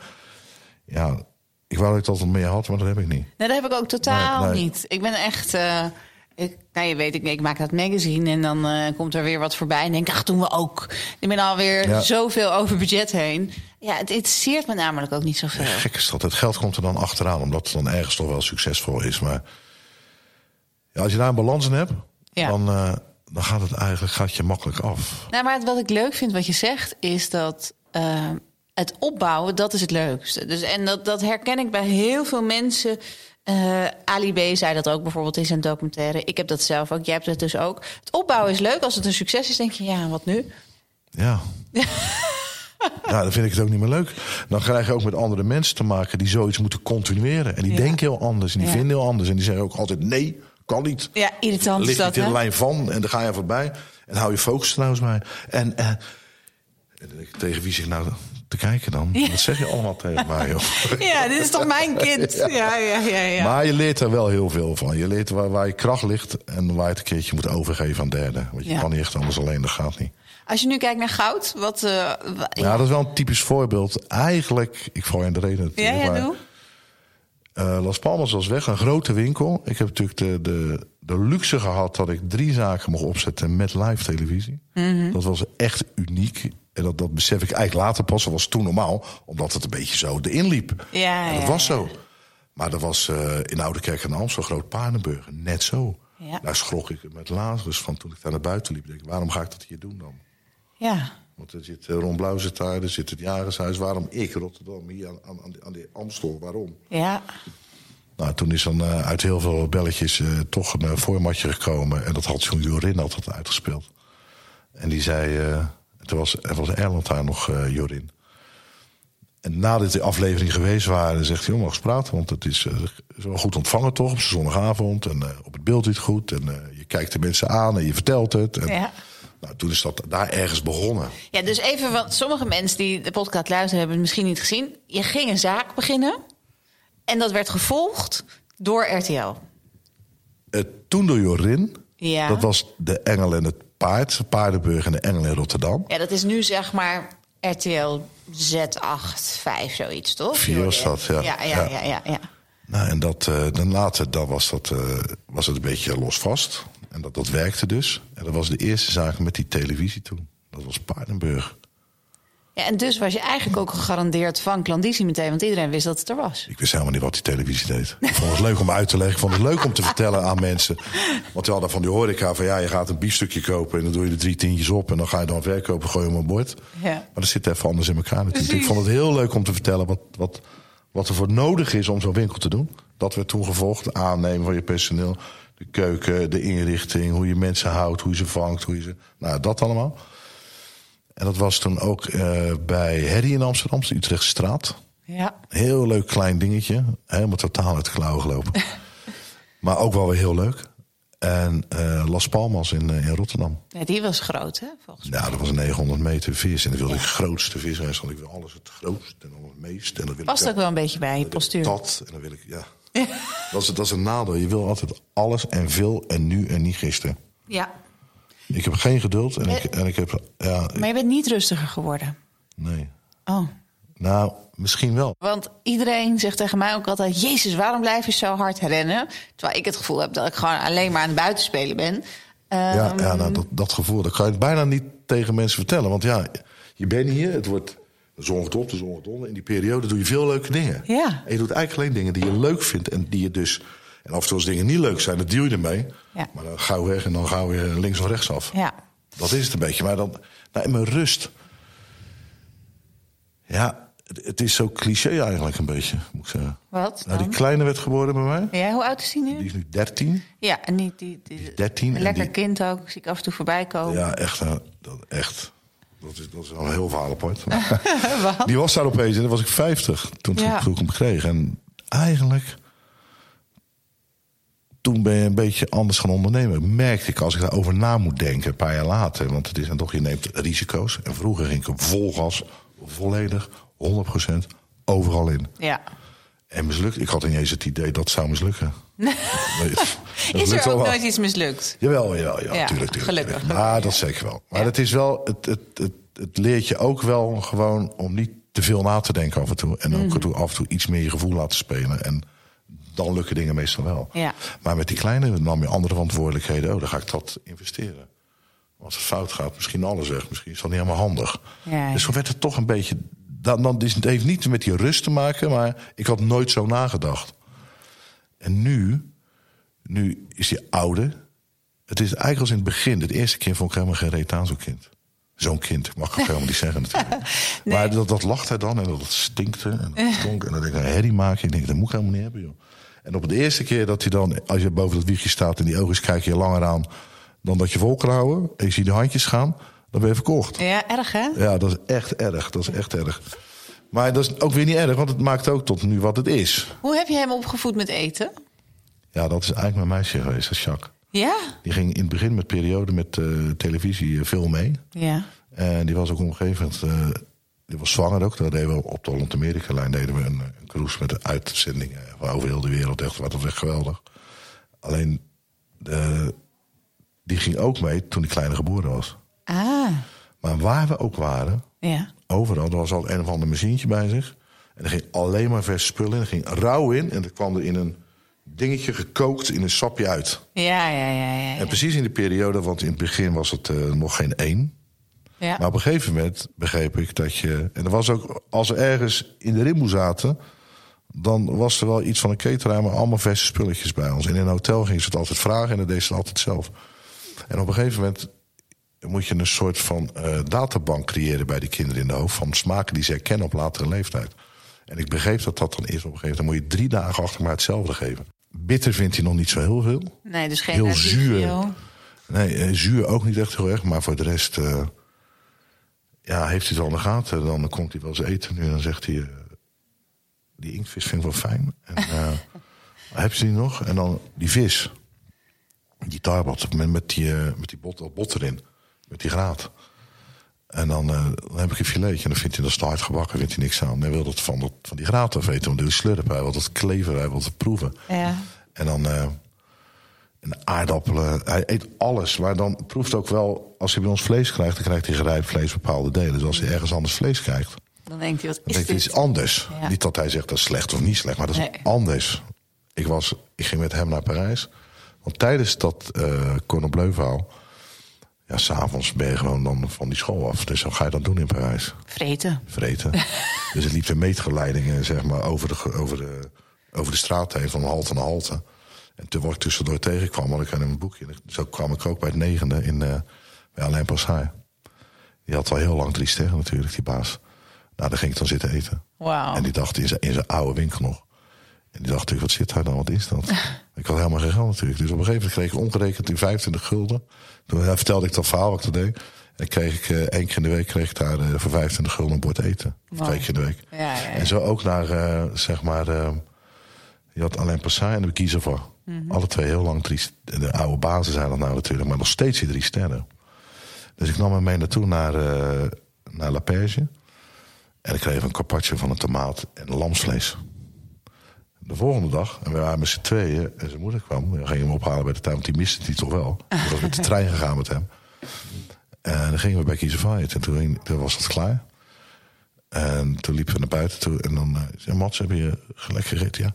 Ja, ik wou dat ik dat wat meer had, maar dat heb ik niet. Nee, dat heb ik ook totaal Nee, nee. niet. Ik ben echt. eh, ik, nou, je weet, ik, ik maak dat magazine en dan eh, komt er weer wat voorbij. En denk, ach, doen we ook. Ik ben alweer Ja. zoveel over budget heen. Ja, het interesseert me namelijk ook niet zoveel. Gek is dat. Het geld komt er dan achteraan, omdat het dan ergens toch wel succesvol is. Maar ja, als je daar een balans in hebt, Ja. dan, eh, dan gaat het eigenlijk gaat je makkelijk af. Nou, maar wat ik leuk vind wat je zegt, is dat eh, het opbouwen, dat is het leukste. Dus, en dat, dat herken ik bij heel veel mensen. Eh, Ali B zei dat ook bijvoorbeeld in zijn documentaire. Ik heb dat zelf ook, jij hebt het dus ook. Het opbouwen is leuk. Als het een succes is, denk je, ja, wat nu? Ja. ja, dan vind ik het ook niet meer leuk. Dan krijg je ook met andere mensen te maken die zoiets moeten continueren. En die Ja. denken heel anders en die Ja. vinden heel anders. En die zeggen ook altijd nee, kan niet. Ja, irritant is ligt dat, niet in de lijn van en dan ga je voorbij. En hou je focus trouwens bij. En, eh, tegen wie zich nou te kijken dan? Wat zeg je allemaal tegen mij, joh? Ja, dit is toch mijn kind? Ja, ja, ja, ja. Maar je leert er wel heel veel van. Je leert waar, waar je kracht ligt en waar je het een keertje moet overgeven aan derden. Want je kan niet echt anders alleen, dat gaat niet. Als je nu kijkt naar goud, wat... eh, Ja, dat is wel een typisch voorbeeld. Eigenlijk, ik val je in de reden ja, ja, maar, doe. eh, Las Palmas was weg, een grote winkel. Ik heb natuurlijk de, de, de luxe gehad dat ik drie zaken mocht opzetten met live televisie. Mhm. Dat was echt uniek. En dat, dat besef ik eigenlijk later pas. Dat was toen normaal, omdat het een beetje zo erin liep. Ja, En dat ja, was zo. Maar dat was eh, in Oude Kerk en Amstel, Groot Paardenburg, net zo. Ja. Daar schrok ik met Lazarus van toen ik daar naar buiten liep. Ik Denk, waarom ga ik dat hier doen dan? Ja, Want er zit eh, Ron Blauw zit daar, er zit het Jagershuis. Waarom ik, Rotterdam, hier aan, aan, aan, die Amstel? Waarom? ja. Nou, toen is dan eh, uit heel veel belletjes toch een voormatje gekomen. En dat had zo'n Jorin altijd uitgespeeld. En die zei, toen was, er was Erland daar nog, eh, Jorin. En nadat de aflevering geweest waren, zegt hij, jongen, mag eens praten. Want het is, eh, is wel goed ontvangen toch, op zo'n zondagavond. En eh, op het beeld het goed. En eh, je kijkt de mensen aan en je vertelt het. En, Ja. Nou, toen is dat daar ergens begonnen. Ja, dus even, want sommige mensen die de podcast luisteren hebben het misschien niet gezien. Je ging een zaak beginnen en dat werd gevolgd door RTL. Eh, toen door Jorin, Ja. dat was de Engel en het Paard. Paardenburg en de Engel in Rotterdam. Ja, dat is nu zeg maar RTL Z8, 5, zoiets, toch? Vier was dat, ja. Ja, ja, Ja. ja, ja. ja. Nou, en dat, eh, dan later dan was, dat, eh, was het een beetje losvast. En dat, dat werkte dus. En dat was de eerste zaak met die televisie toen. Dat was Paardenburg. Ja, en dus was je eigenlijk ook gegarandeerd van klandizie meteen, want iedereen wist dat het er was. Ik wist helemaal niet wat die televisie deed. Ik vond het leuk om uit te leggen. Ik vond het leuk om te vertellen aan mensen. Want we hadden van die horeca van ja, je gaat een biefstukje kopen... en dan doe je er drie tientjes op en dan ga je dan verkopen, gooi je hem op bord. Ja. Maar dat zit even anders in elkaar natuurlijk. Precies. Ik vond het heel leuk om te vertellen wat, wat, wat er voor nodig is om zo'n winkel te doen. Dat werd toen gevolgd. Aannemen van je personeel, de keuken, de inrichting... hoe je mensen houdt, hoe je ze vangt, hoe je ze... Nou, dat allemaal. En dat was toen ook eh, bij Herrie in Amsterdam, de Utrechtse straat. Ja. Heel leuk klein dingetje. Helemaal totaal uit de klauwen gelopen. maar ook wel weer heel leuk. En eh, Las Palmas in, eh, in Rotterdam. Ja, die was groot, hè? Volgens mij. Ja, dat was een 900 meter vis. En dan wilde ik de grootste visreis. Want ik wil alles het grootste en dan het meest. En dan wil Past ik, ook wel een beetje bij je postuur. Dat, en dan wil ik, ja. Dat, is, dat is een nadeel. Je wil altijd alles en veel en nu en niet gisteren. Ja. Ik heb geen geduld en ik, en ik heb, ja, Maar je bent niet rustiger geworden. nee. Oh. Nou, misschien wel. Want iedereen zegt tegen mij ook altijd: Jezus, waarom blijf je zo hard rennen? Terwijl ik het gevoel heb dat ik gewoon alleen maar aan het buitenspelen ben. Ja, Ehm, ja nou, dat, dat gevoel, dat kan je bijna niet tegen mensen vertellen. Want ja, je bent hier, het wordt zon gaat op, de zon gaat onder. In die periode doe je veel leuke dingen. Ja. En je doet eigenlijk alleen dingen die je leuk vindt en die je dus... En af en toe als dingen niet leuk zijn, dan duw je ermee. Ja. Maar dan gauw weg en dan gauw weer links of rechts af. Ja. Dat is het een beetje. Maar dan, nou, in mijn rust... Ja, het, het is zo cliché eigenlijk een beetje, moet ik zeggen. Wat? Nou, die kleine werd geboren bij mij. Ja, hoe oud is die nu? Die is nu 13. Ja, en die, die, die, 13 een en lekker die- kind ook. Zie ik af en toe voorbij komen. Ja, echt. eh, Dat, echt. Dat is, dat is wel een heel verhaal apart. Die was daar opeens en dan was ik 50 toen, Ja. ik hem kreeg. En eigenlijk, toen ben je een beetje anders gaan ondernemen. Merkte ik als ik daarover na moet denken, een paar jaar later. Want het is dan toch, je neemt risico's. En vroeger ging ik vol gas, volledig, 100% overal in. Ja. En mislukt. Ik had ineens het idee dat het zou mislukken. Nee, Is er ook nooit iets mislukt? Jawel, jawel, ja, Ja, tuurlijk, tuurlijk. gelukkig. Maar dat zeker wel. Maar het is wel, het, het, het, het leert je ook wel gewoon om niet te veel na te denken af en toe. En Mhm. ook toe- af en toe iets meer je gevoel laten spelen. En dan lukken dingen meestal wel. Ja. Maar met die kleine nam je andere verantwoordelijkheden. Oh, dan ga ik dat investeren. Als het fout gaat, misschien alles weg. Misschien is dat niet helemaal handig. Ja. Dus zo werd het toch een beetje... Dan, dan, is het heeft niet met die rust te maken, maar ik had nooit zo nagedacht. En nu, nu is die oude. Het is eigenlijk als in het begin. Het eerste kind vond ik helemaal geen reet aan zo'n kind. Zo'n kind, mag ik helemaal niet zeggen natuurlijk. Maar dat, dat lacht hij dan en dat stinkte en dat stonk. En dan denk ik, een herrie maken. Ik denk, dat moet ik helemaal niet hebben, joh. En op de eerste keer dat hij dan, als je boven dat wiegje staat... en die ogen kijk je langer aan dan dat je vol kan houden... en je ziet de handjes gaan, dan ben je verkocht. Ja, erg hè? Ja, dat is echt erg. Dat is echt erg. Maar dat is ook weer niet erg, want het maakt ook tot nu wat het is. Hoe heb je hem opgevoed met eten? Ja, dat is eigenlijk mijn meisje geweest, dat is Jacques. Ja? Die ging in het begin met periode met eh, televisie eh, veel mee. Ja. En die was ook op een gegeven moment... eh, die was zwanger ook. Daar deden we op de Holland-Amerika-lijn deden we een, een cruise met uitzendingen van over heel de wereld. Echt, wat was echt geweldig. Alleen, eh, die ging ook mee toen die kleine geboren was. Ah. Maar waar we ook waren, Ja. overal, er was al een of ander machientje bij zich. En er ging alleen maar vers spullen in. Er ging rauw in en er kwam er in een dingetje gekookt in een sapje uit. Ja, ja, ja, ja. ja. En precies in de periode, want in het begin was het eh, nog geen één. Ja. Maar op een gegeven moment begreep ik dat je. En er was ook, als we ergens in de rimboe zaten. dan was er wel iets van een cateraar, maar allemaal verse spulletjes bij ons. En in een hotel gingen ze het altijd vragen en dat deed ze altijd zelf. En op een gegeven moment moet je een soort van eh, databank creëren bij die kinderen in de hoofd. van smaken die ze herkennen op latere leeftijd. En ik begreep dat dat dan is op een gegeven moment. Dan moet je drie dagen achter elkaar hetzelfde geven. Bitter vindt hij nog niet zo heel veel. Nee, dus geen heel zuur. Nee, eh, zuur ook niet echt heel erg. Maar voor de rest eh, ja, heeft hij het wel in de gaten. Dan komt hij wel eens eten nu en dan zegt hij... eh, die inktvis vind ik wel fijn. En, eh, heb je die nog? En dan die vis. Die tarbot met, met die, eh, met die bot, dat bot erin. Met die graat. En dan, dan heb ik een filetje. En dan vindt hij dat staart gebakken, vindt hij niks aan. Hij wil dat van, dat, van die graat af eten. Want hij wil slurpen, hij wil dat kleven, hij wil het proeven. Ja. En dan en aardappelen. Hij eet alles. Maar dan proeft ook wel, als hij bij ons vlees krijgt, dan krijgt hij gerijpt vlees bepaalde delen. Dus als hij ergens anders vlees krijgt, Dan denkt hij, wat dan is dit? iets anders. Ja. Niet dat hij zegt dat is slecht of niet slecht, maar dat is Nee. anders. Ik, was, ik ging met hem naar Parijs. Want tijdens dat uh, Cordon Bleu verhaal, ja, s'avonds ben je gewoon dan van die school af. Dus dan ga je dat doen in Parijs. Vreten. Vreten. dus het liep de meetgeleidingen zeg maar, over, de, over, de, over de straat heen, van halte naar halte. En toen wat ik tussendoor tegenkwam, had ik aan een boekje. Zo kwam ik ook bij het negende in, uh, bij Alain Passage. Die had al heel lang drie sterren natuurlijk, die baas. Nou, daar ging ik dan zitten eten. Wauw. En die dacht in zijn, in zijn oude winkel nog. En die dacht wat zit daar dan, wat is dat? ik had helemaal geen geld natuurlijk. Dus op een gegeven moment kreeg ik omgerekend in 25 gulden. Toen uh, vertelde ik dat verhaal wat ik dat deed. En kreeg ik uh, één keer in de week kreeg ik daar uh, voor 25 gulden een bord eten. Of twee keer in de week. Ja, ja. En zo ook naar, uh, zeg maar, Je had alleen Passai en de Kiezer Alle twee heel lang drie. De oude bazen zijn dat nou natuurlijk, maar nog steeds die drie sterren. Dus ik nam hem mee naartoe naar, uh, naar La Perge. En ik kreeg een carpaccio van een tomaat en lamsvlees. De volgende dag, en we waren met z'n tweeën, en zijn moeder kwam. We gingen hem ophalen bij de tuin, want die miste die toch wel. Ik was met de trein gegaan met hem. En dan gingen we bij Kiezenvaart. En toen, toen, was het klaar. En toen liepen we naar buiten toe. En dan uh, zei Mats, heb je gelijk gegeten? Ja.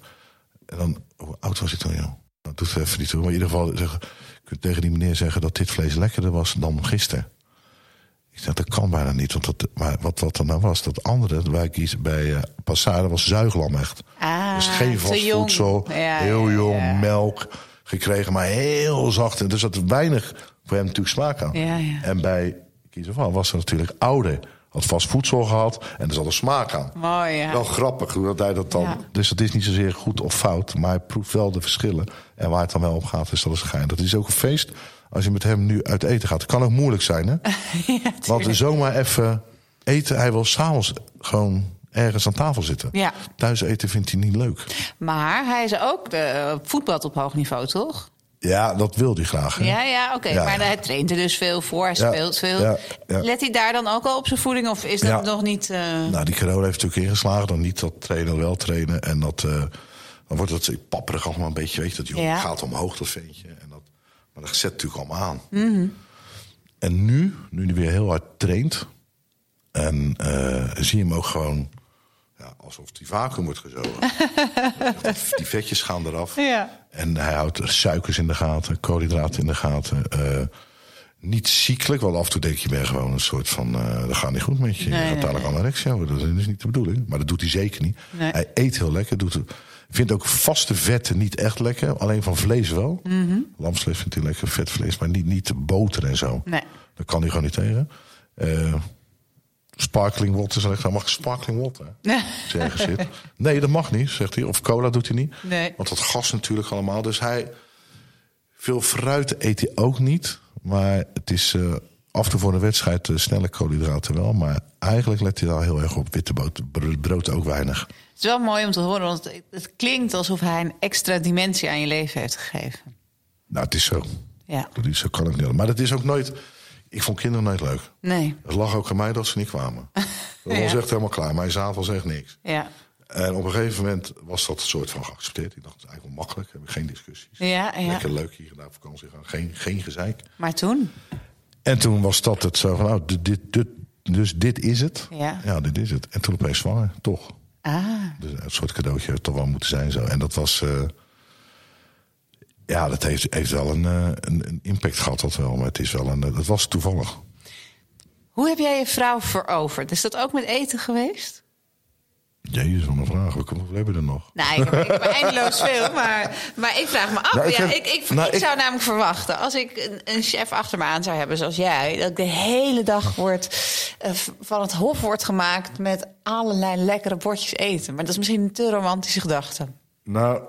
En dan, hoe oud was ik toen, joh? Dat doet even niet toe. Maar in ieder geval, zeg, kun je tegen die meneer zeggen dat dit vlees lekkerder was dan gisteren. Ik zeg, dat kan bijna niet. Want dat, maar wat dat er nou was, dat andere, wij kiezen bij uh, Passade, was zuiglam echt. Ah, dus geen vast voedsel, ja, heel jong, ja, melk gekregen, maar heel zacht. En dus dat weinig voor hem natuurlijk smaak aan. En bij kiezen van was er natuurlijk ouder had vast voedsel gehad en er zat een smaak aan. Mooi, ja. Wel grappig hoe dat hij dat dan. Dus het is niet zozeer goed of fout, maar hij proeft wel de verschillen. En waar het dan wel op gaat, is dat is gein. Dat is ook een feest als je met hem nu uit eten gaat. Het kan ook moeilijk zijn, hè? ja, Want zomaar even eten, hij wil s'avonds gewoon ergens aan tafel zitten. Ja. Thuis eten vindt hij niet leuk. Maar hij is ook de voetbal op hoog niveau, toch? Ja, dat wil hij graag. Hè? Ja, ja oké. maar hij traint er dus veel voor. Hij speelt veel. Let hij daar dan ook al op zijn voeding? Of is dat nog niet... Uh... Nou, die corona heeft natuurlijk ingeslagen. Dan niet dat trainen wel trainen. En dat, uh, dan wordt het papperig allemaal een beetje. Weet je, dat jongen gaat omhoog, dat ventje. En dat, maar dat zet natuurlijk allemaal aan. Mm En nu, nu hij weer heel hard traint... en uh, zie je hem ook gewoon ja, alsof die vacuüm wordt gezogen. die vetjes gaan eraf. Ja. En hij houdt suikers in de gaten, koolhydraten in de gaten. Uh, niet ziekelijk, want af en toe denk je, ben gewoon een soort van... Uh, dat gaat niet goed met je. Nee, je gaat dadelijk nee, anorexia worden. Dat is niet de bedoeling. Maar dat doet hij zeker niet. Hij eet heel lekker. Doet, vindt ook vaste vetten niet echt lekker. Alleen van vlees wel. Mm -hmm. Lamsvlees vindt hij lekker, vetvlees. Maar niet, niet boter en zo. Nee. Daar kan hij gewoon niet tegen. Uh, sparkling water. Zegt hij, mag ik sparkling water? Zeggen zit. Nee, dat mag niet, zegt hij. Of cola doet hij niet. Nee. Want dat gas natuurlijk allemaal. Dus hij... Veel fruit eet hij ook niet. Maar het is uh, af en toe voor een wedstrijd uh, snelle koolhydraten wel. Maar eigenlijk let hij daar heel erg op. Witte brood, brood ook weinig. Het is wel mooi om te horen. Want het klinkt alsof hij een extra dimensie aan je leven heeft gegeven. Nou, het is zo. Ja. Dat is, zo kan ik niet. Maar het is ook nooit... Ik vond kinderen nooit leuk. Nee. Het lag ook aan mij dat ze niet kwamen. Dat was echt helemaal klaar. Mijn zaad was echt niks. Ja. En op een gegeven moment was dat een soort van geaccepteerd. Ik dacht, het is eigenlijk wel makkelijk. Heb ik geen discussies. Ja, ja. Lekker leuk hier naar vakantie gaan. Geen, geen gezeik. Maar toen? En toen was dat het zo van, nou, dit, dit, dus dit is het. Ja. ja, dit is het. En toen opeens zwanger, toch. Ah. Dus een soort cadeautje toch wel moeten zijn zo. En dat was... Uh, ja, dat heeft, heeft wel een, een, een, impact gehad, dat wel. Maar het is wel een, dat was toevallig. Hoe heb jij je vrouw veroverd? Is dat ook met eten geweest? Jezus, wat een vraag. Hoeveel hebben we er nog? Nee, ik, ik heb eindeloos veel. Maar, maar ik vraag me af. Nou, ik, ja, ik, ik, nou, ik, zou namelijk verwachten... als ik een, een, chef achter me aan zou hebben zoals jij... dat ik de hele dag wordt, uh, van het hof wordt gemaakt... met allerlei lekkere bordjes eten. Maar dat is misschien een te romantische gedachte. Nou,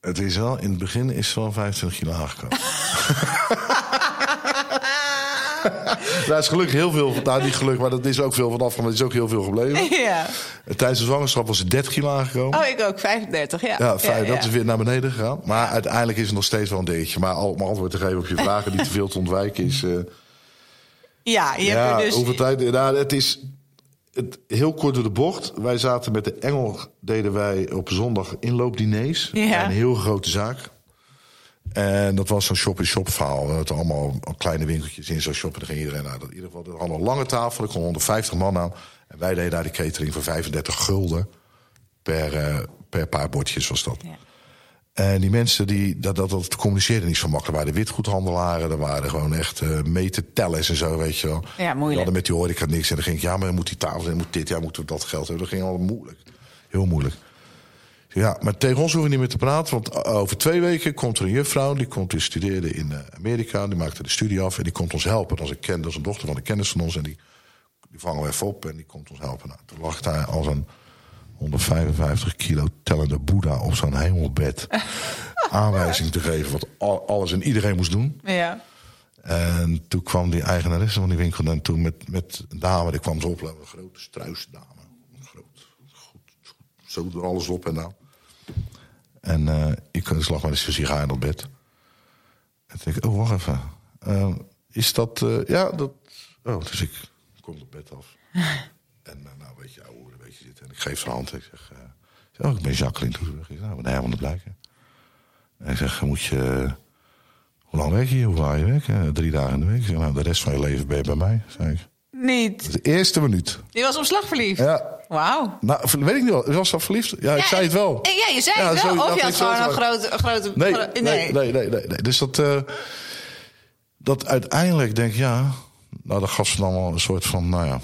het is wel... in het begin is wel 25 kilo aangekomen. Daar is gelukkig heel veel van. Nou, niet gelukkig, maar dat is ook veel vanaf. Maar het is ook heel veel gebleven. Ja. Tijdens de zwangerschap was het 30 kilo aangekomen. Oh, ik ook, 35, ja. Ja, fijn, dat is weer naar beneden gegaan. Maar uiteindelijk is het nog steeds wel een dingetje. Maar om antwoord te geven op je vragen, die te veel te ontwijken is. Uh, ja, je ja, hebt er dus. Hoeveel tijd? Nou, het is. Het, heel kort door de bocht. Wij zaten met de Engel, deden wij op zondag inloopdiners. Ja. Een heel grote zaak. En dat was zo'n shop-in-shop verhaal. We hadden allemaal kleine winkeltjes in zo'n shop. En dan ging iedereen naar. In ieder geval, er hadden een lange tafel. Er kon 150 man aan. En wij deden daar de catering voor 35 gulden. Per, uh, per paar bordjes was dat. Ja. En die mensen, die, dat, dat, dat communiceerden niet zo makkelijk. Er waren witgoedhandelaren. Er waren gewoon echt uh, meter tellers en zo, weet je wel. Ja, moeilijk. Die hadden met die horeca niks. En dan ging ik, ja, maar dan moet die tafel zijn, moet dit, ja, moeten we dat geld hebben. Dat ging allemaal moeilijk. Heel moeilijk. Ja, maar tegen ons hoeven we niet meer te praten. Want over twee weken komt er een juffrouw. Die komt die studeerde in Amerika. Die maakte de studie af. En die komt ons helpen. Dat is een, ken, dat is een dochter van een kennis van ons. En die, die vangen we even op. En die komt ons helpen. Nou, toen lag daar als een 155 kilo tellende boeddha op zo'n hemelbed. aanwijzing te geven wat alles en iedereen moest doen. Ja. En toen kwam die eigenaresse van die winkel. En toen met, met een dame. Die kwam ze oplopen. Een grote struisdame. Groot, goed, zo door alles op en aan. En uh, ik dus lag met een sigaar in op bed. En toen ik, oh, wacht even. Uh, is dat... Uh, ja, dat... Oh, dus ik kom op bed af. en nou, weet je, ouwe, een beetje zitten. En ik geef zijn hand. Ik zeg, oh, ik ben Jacqueline Toezenburg. Ik zeg, nou, ben helemaal blijken. En ik zeg, moet je... Hoe lang werk je hier? Hoe lang je werk? drie dagen in de week. Ik zeg, nou, de rest van je leven ben je bij mij. Zeg ik. Niet. De eerste minuut. Je was op slag verliefd? Ja. Wauw. Nou, weet ik niet wel. Was al verliefd? Ja, ik zei het wel. Ja, je zei het wel. of je had gewoon een grote... grote nee, nee, nee, nee, nee, nee, Dus dat, uh, dat uiteindelijk denk ik, ja... Nou, dat gaf ze dan wel een soort van, nou ja,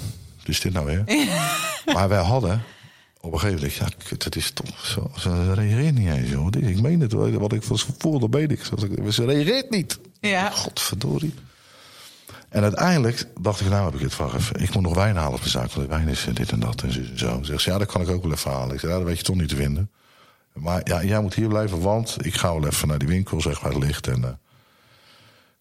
is dit nou weer? maar wij hadden op een gegeven moment, ja, het is toch zo. Ze reageert niet eens, joh. Ik meen het, wat ik voelde, dat weet ik. Ze reageert niet. Ja. Godverdorie. En uiteindelijk dacht ik, nou heb ik het even. Ik moet nog wijn halen op de zaak. Want wijn is dit en dat en zo. Zegt ze, ja, dat kan ik ook wel even halen. Ik zei, ja, dat weet je toch niet te vinden. Maar ja, jij moet hier blijven, want ik ga wel even naar die winkel, zeg waar het ligt. En uh,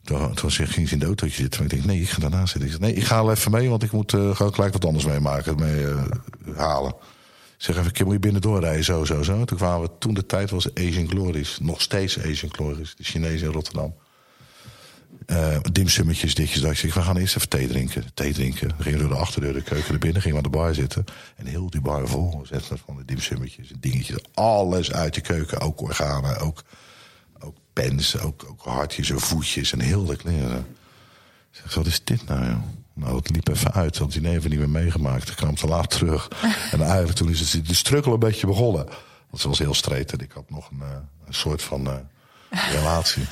toen, toen ging ze in de autootje zitten. En ik denk, nee, ik ga daarna zitten. Ik nee, ik ga wel even mee, want ik moet uh, gewoon gelijk wat anders meemaken, mee uh, halen. Ik zeg even, moet je binnen doorrijden, zo, zo, zo. Toen kwamen we, toen de tijd was Asian Glories. Nog steeds Asian Glories, de Chinezen in Rotterdam. Uh, dimsummetjes, ditjes. Dat ik we gaan eerst even thee drinken. Thee drinken. We door de achterdeur de keuken naar binnen, gingen aan de bar zitten. En heel die bar vol zetten van de dimsummetjes dingetjes. Alles uit de keuken. Ook organen, ook pens, ook, ook hartjes en voetjes en heel de kleren. Ik zeg, wat is dit nou, joh? Nou, het liep even uit, want die neven niet meer meegemaakt. Ik kwam te laat terug. en eigenlijk toen is het de strukkel een beetje begonnen. Want ze was heel streed en ik had nog een, uh, een soort van... Uh, relatie.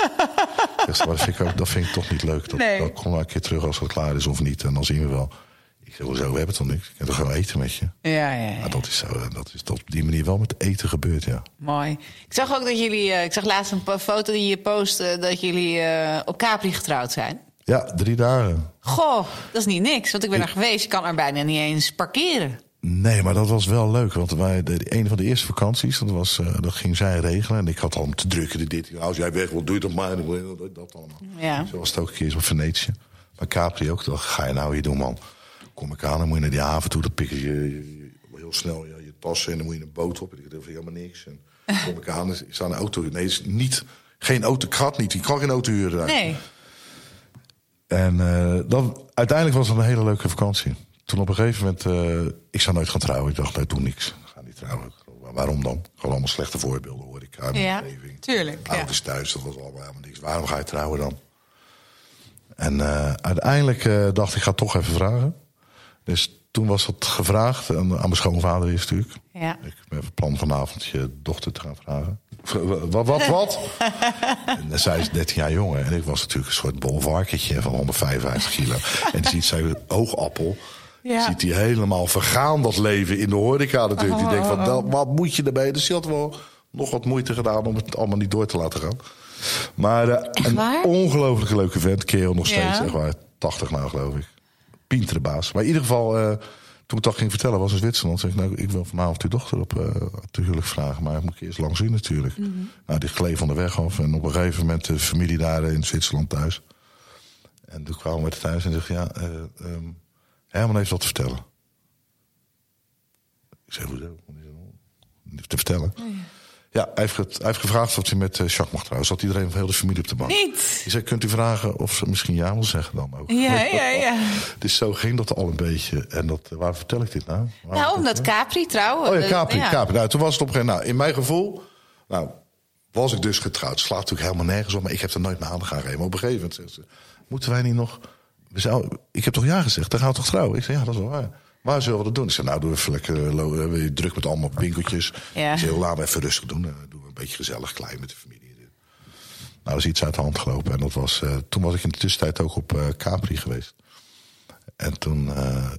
dus dat, vind ik ook, dat vind ik toch niet leuk. Dat, nee. dat kom maar een keer terug als het klaar is of niet. En dan zien we wel. Ik zeg, hoezo, we hebben toch niks? Ik heb toch gewoon eten met je? Ja, ja, ja. Maar dat is, zo, dat is op die manier wel met eten gebeurd, ja. Mooi. Ik zag ook dat jullie... Uh, ik zag laatst een foto die je postte... dat jullie uh, op Capri getrouwd zijn. Ja, drie dagen. Goh, dat is niet niks. Want ik ben ik... er geweest. Je kan er bijna niet eens parkeren. Nee, maar dat was wel leuk. Want wij, de, een van de eerste vakanties, dat, was, uh, dat ging zij regelen. En ik had al te drukken. Dit, als jij weg wilt, doe je dat maar. Dat allemaal. Ja. Zo was het ook een keer op Venetië. Maar Capri ook. Dacht, ga je nou hier doen, man? Kom ik aan, dan moet je naar die haven toe. Dan pikken je, je, je heel snel ja, je tassen. En dan moet je een boot op. En ik dacht, helemaal niks. En kom ik aan, is aan een auto. Nee, is niet, geen auto. Ik had niet. Ik kan geen auto huren. Nee. En uh, dan, uiteindelijk was het een hele leuke vakantie toen op een gegeven moment, uh, ik zou nooit gaan trouwen. Ik dacht, nee, doe niks. Ik ga niet trouwen. Waarom dan? Gewoon allemaal slechte voorbeelden hoor ik aan ja, omgeving. Tuurlijk. Ouders ja. thuis, dat was allemaal helemaal niks. Waarom ga je trouwen dan? En uh, uiteindelijk dacht ik, ga toch even vragen. Dus toen was dat gevraagd aan, aan mijn schoonvader eerst natuurlijk. Ja. Ik heb van plan vanavond je dochter te gaan vragen. Wat, wat, wat? en zij is 13 jaar jonger. En ik was natuurlijk een soort bolvarketje van 155 kilo. en die ziet zij oogappel. Ja. Ziet hij helemaal vergaan, dat leven in de horeca natuurlijk. Die denkt van, dat, wat moet je erbij? Dus die had wel nog wat moeite gedaan om het allemaal niet door te laten gaan. Maar uh, een ongelooflijk leuke vent. Kerel nog steeds, Ja. zeg maar. 80 nou, geloof ik. Pintere baas. Maar in ieder geval, uh, toen ik dat ging vertellen, was in Zwitserland. Zeg ik, nou, ik wil vanavond uw dochter op uh, te huwelijk vragen. Maar ik moet eerst lang zien natuurlijk. Mhm. Nou, die gleed van de weg af. En op een gegeven moment de familie daar in Zwitserland thuis. En toen kwamen we thuis en zeg ja... Uh, um, Herman heeft wat te vertellen. Ik zeg, hoezo? Te vertellen. Oh, ja. Ja, hij heeft, hij heeft, gevraagd of hij met uh, Jacques mag trouwen. Zat iedereen van heel de familie op de bank. Niet? Ik zei, kunt u vragen of ze misschien ja wil zeggen dan ook? Ja, ja, ja. dus zo ging dat al een beetje. En dat, waar vertel ik dit nou? Waar nou, omdat Capri trouwen. Oh ja, Capri. Ja. Capri. Nou, toen was het op een gegeven moment... Nou, in mijn gevoel... Nou, was ik dus getrouwd. Slaat natuurlijk helemaal nergens op. Maar ik heb er nooit mijn aandacht aan gegeven. Maar op een gegeven moment zegt ze... Moeten wij niet nog... We zou, ik heb toch ja gezegd, dan gaan we toch trouwen? Ik zei, ja, dat is wel waar. Waar zullen we dat doen? Ik zei, nou, doe even lekker uh, druk met allemaal winkeltjes. Ja. Ik zei, laten we even rustig doen. Uh, doen we een beetje gezellig, klein met de familie. Nou, is iets uit de hand gelopen. En dat was, uh, toen was ik in de tussentijd ook op uh, Capri geweest. En toen, uh,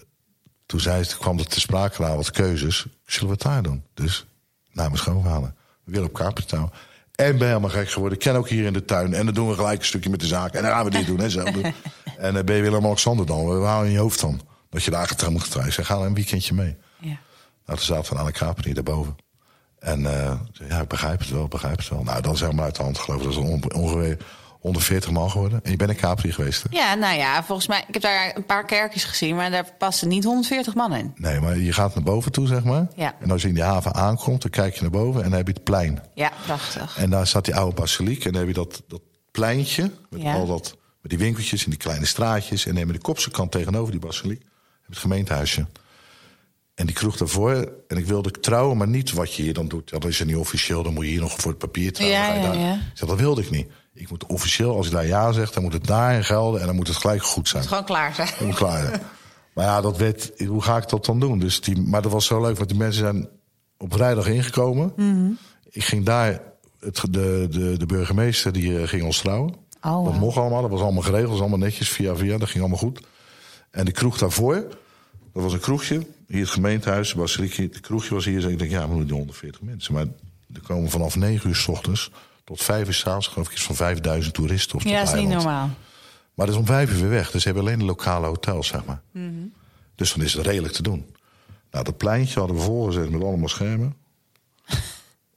toen zei ze, kwam er te sprake naar wat keuzes. Zullen we het daar doen? Dus, naar mijn schoonvader. We willen op Capri trouwen. En ben helemaal gek geworden. Ik ken ook hier in de tuin. En dan doen we gelijk een stukje met de zaak. En dan gaan we dit doen. En, zo doen. en dan ben je Willem-Alexander dan. We houden in je hoofd dan. Dat je daar getrouwd moet getrouwd. Ze gaan een weekendje mee. Ja. Nou, toen zaten we aan de Capri daarboven. En uh, ja, ik begrijp het wel, begrijp het wel. Nou, dan zeg maar uit de hand geloof ik. Dat is ongeveer 140 man geworden. En je bent in Capri geweest, hè? Ja, nou ja, volgens mij... Ik heb daar een paar kerkjes gezien, maar daar passen niet 140 man in. Nee, maar je gaat naar boven toe, zeg maar. Ja. En als je in die haven aankomt, dan kijk je naar boven en dan heb je het plein. Ja, prachtig. En daar staat die oude basiliek en dan heb je dat, dat pleintje met Ja. al dat met die winkeltjes en die kleine straatjes. En dan heb je de kopse kant tegenover die basiliek. Het gemeentehuisje. En die kroeg daarvoor. En ik wilde trouwen, maar niet wat je hier dan doet. Ja, dat is er niet officieel, dan moet je hier nog voor het papier trouwen. Ja, ja, ja. Ik zei, dat wilde ik niet. Ik moet officieel, als ik daar ja zeg, dan moet het daarin gelden. En dan moet het gelijk goed zijn. Gewoon klaar zijn. Klaar. Maar ja, dat werd, hoe ga ik dat dan doen? Dus die, maar dat was zo leuk, want die mensen zijn op vrijdag ingekomen. Mhm. Ik ging daar, het, de, de, de burgemeester die eh, ging ons trouwen. Oh, dat mocht allemaal, dat was allemaal geregeld, was allemaal netjes, via via, dat ging allemaal goed. En de kroeg daarvoor, dat was een kroegje, hier het gemeentehuis, de basiliek, hier, het kroegje was hier. Dus ik denk, ja, we moeten die 140 mensen. Maar er komen vanaf 9 uur s ochtends tot 5 uur s'avonds, geloof ik, iets van 5000 toeristen. Of Ja, dat is niet normaal. maar dat is om vijf uur weer weg. Dus ze hebben alleen de lokale hotels, zeg maar. Dus dan is het redelijk te doen. Nou, dat pleintje hadden we volgezet met allemaal schermen.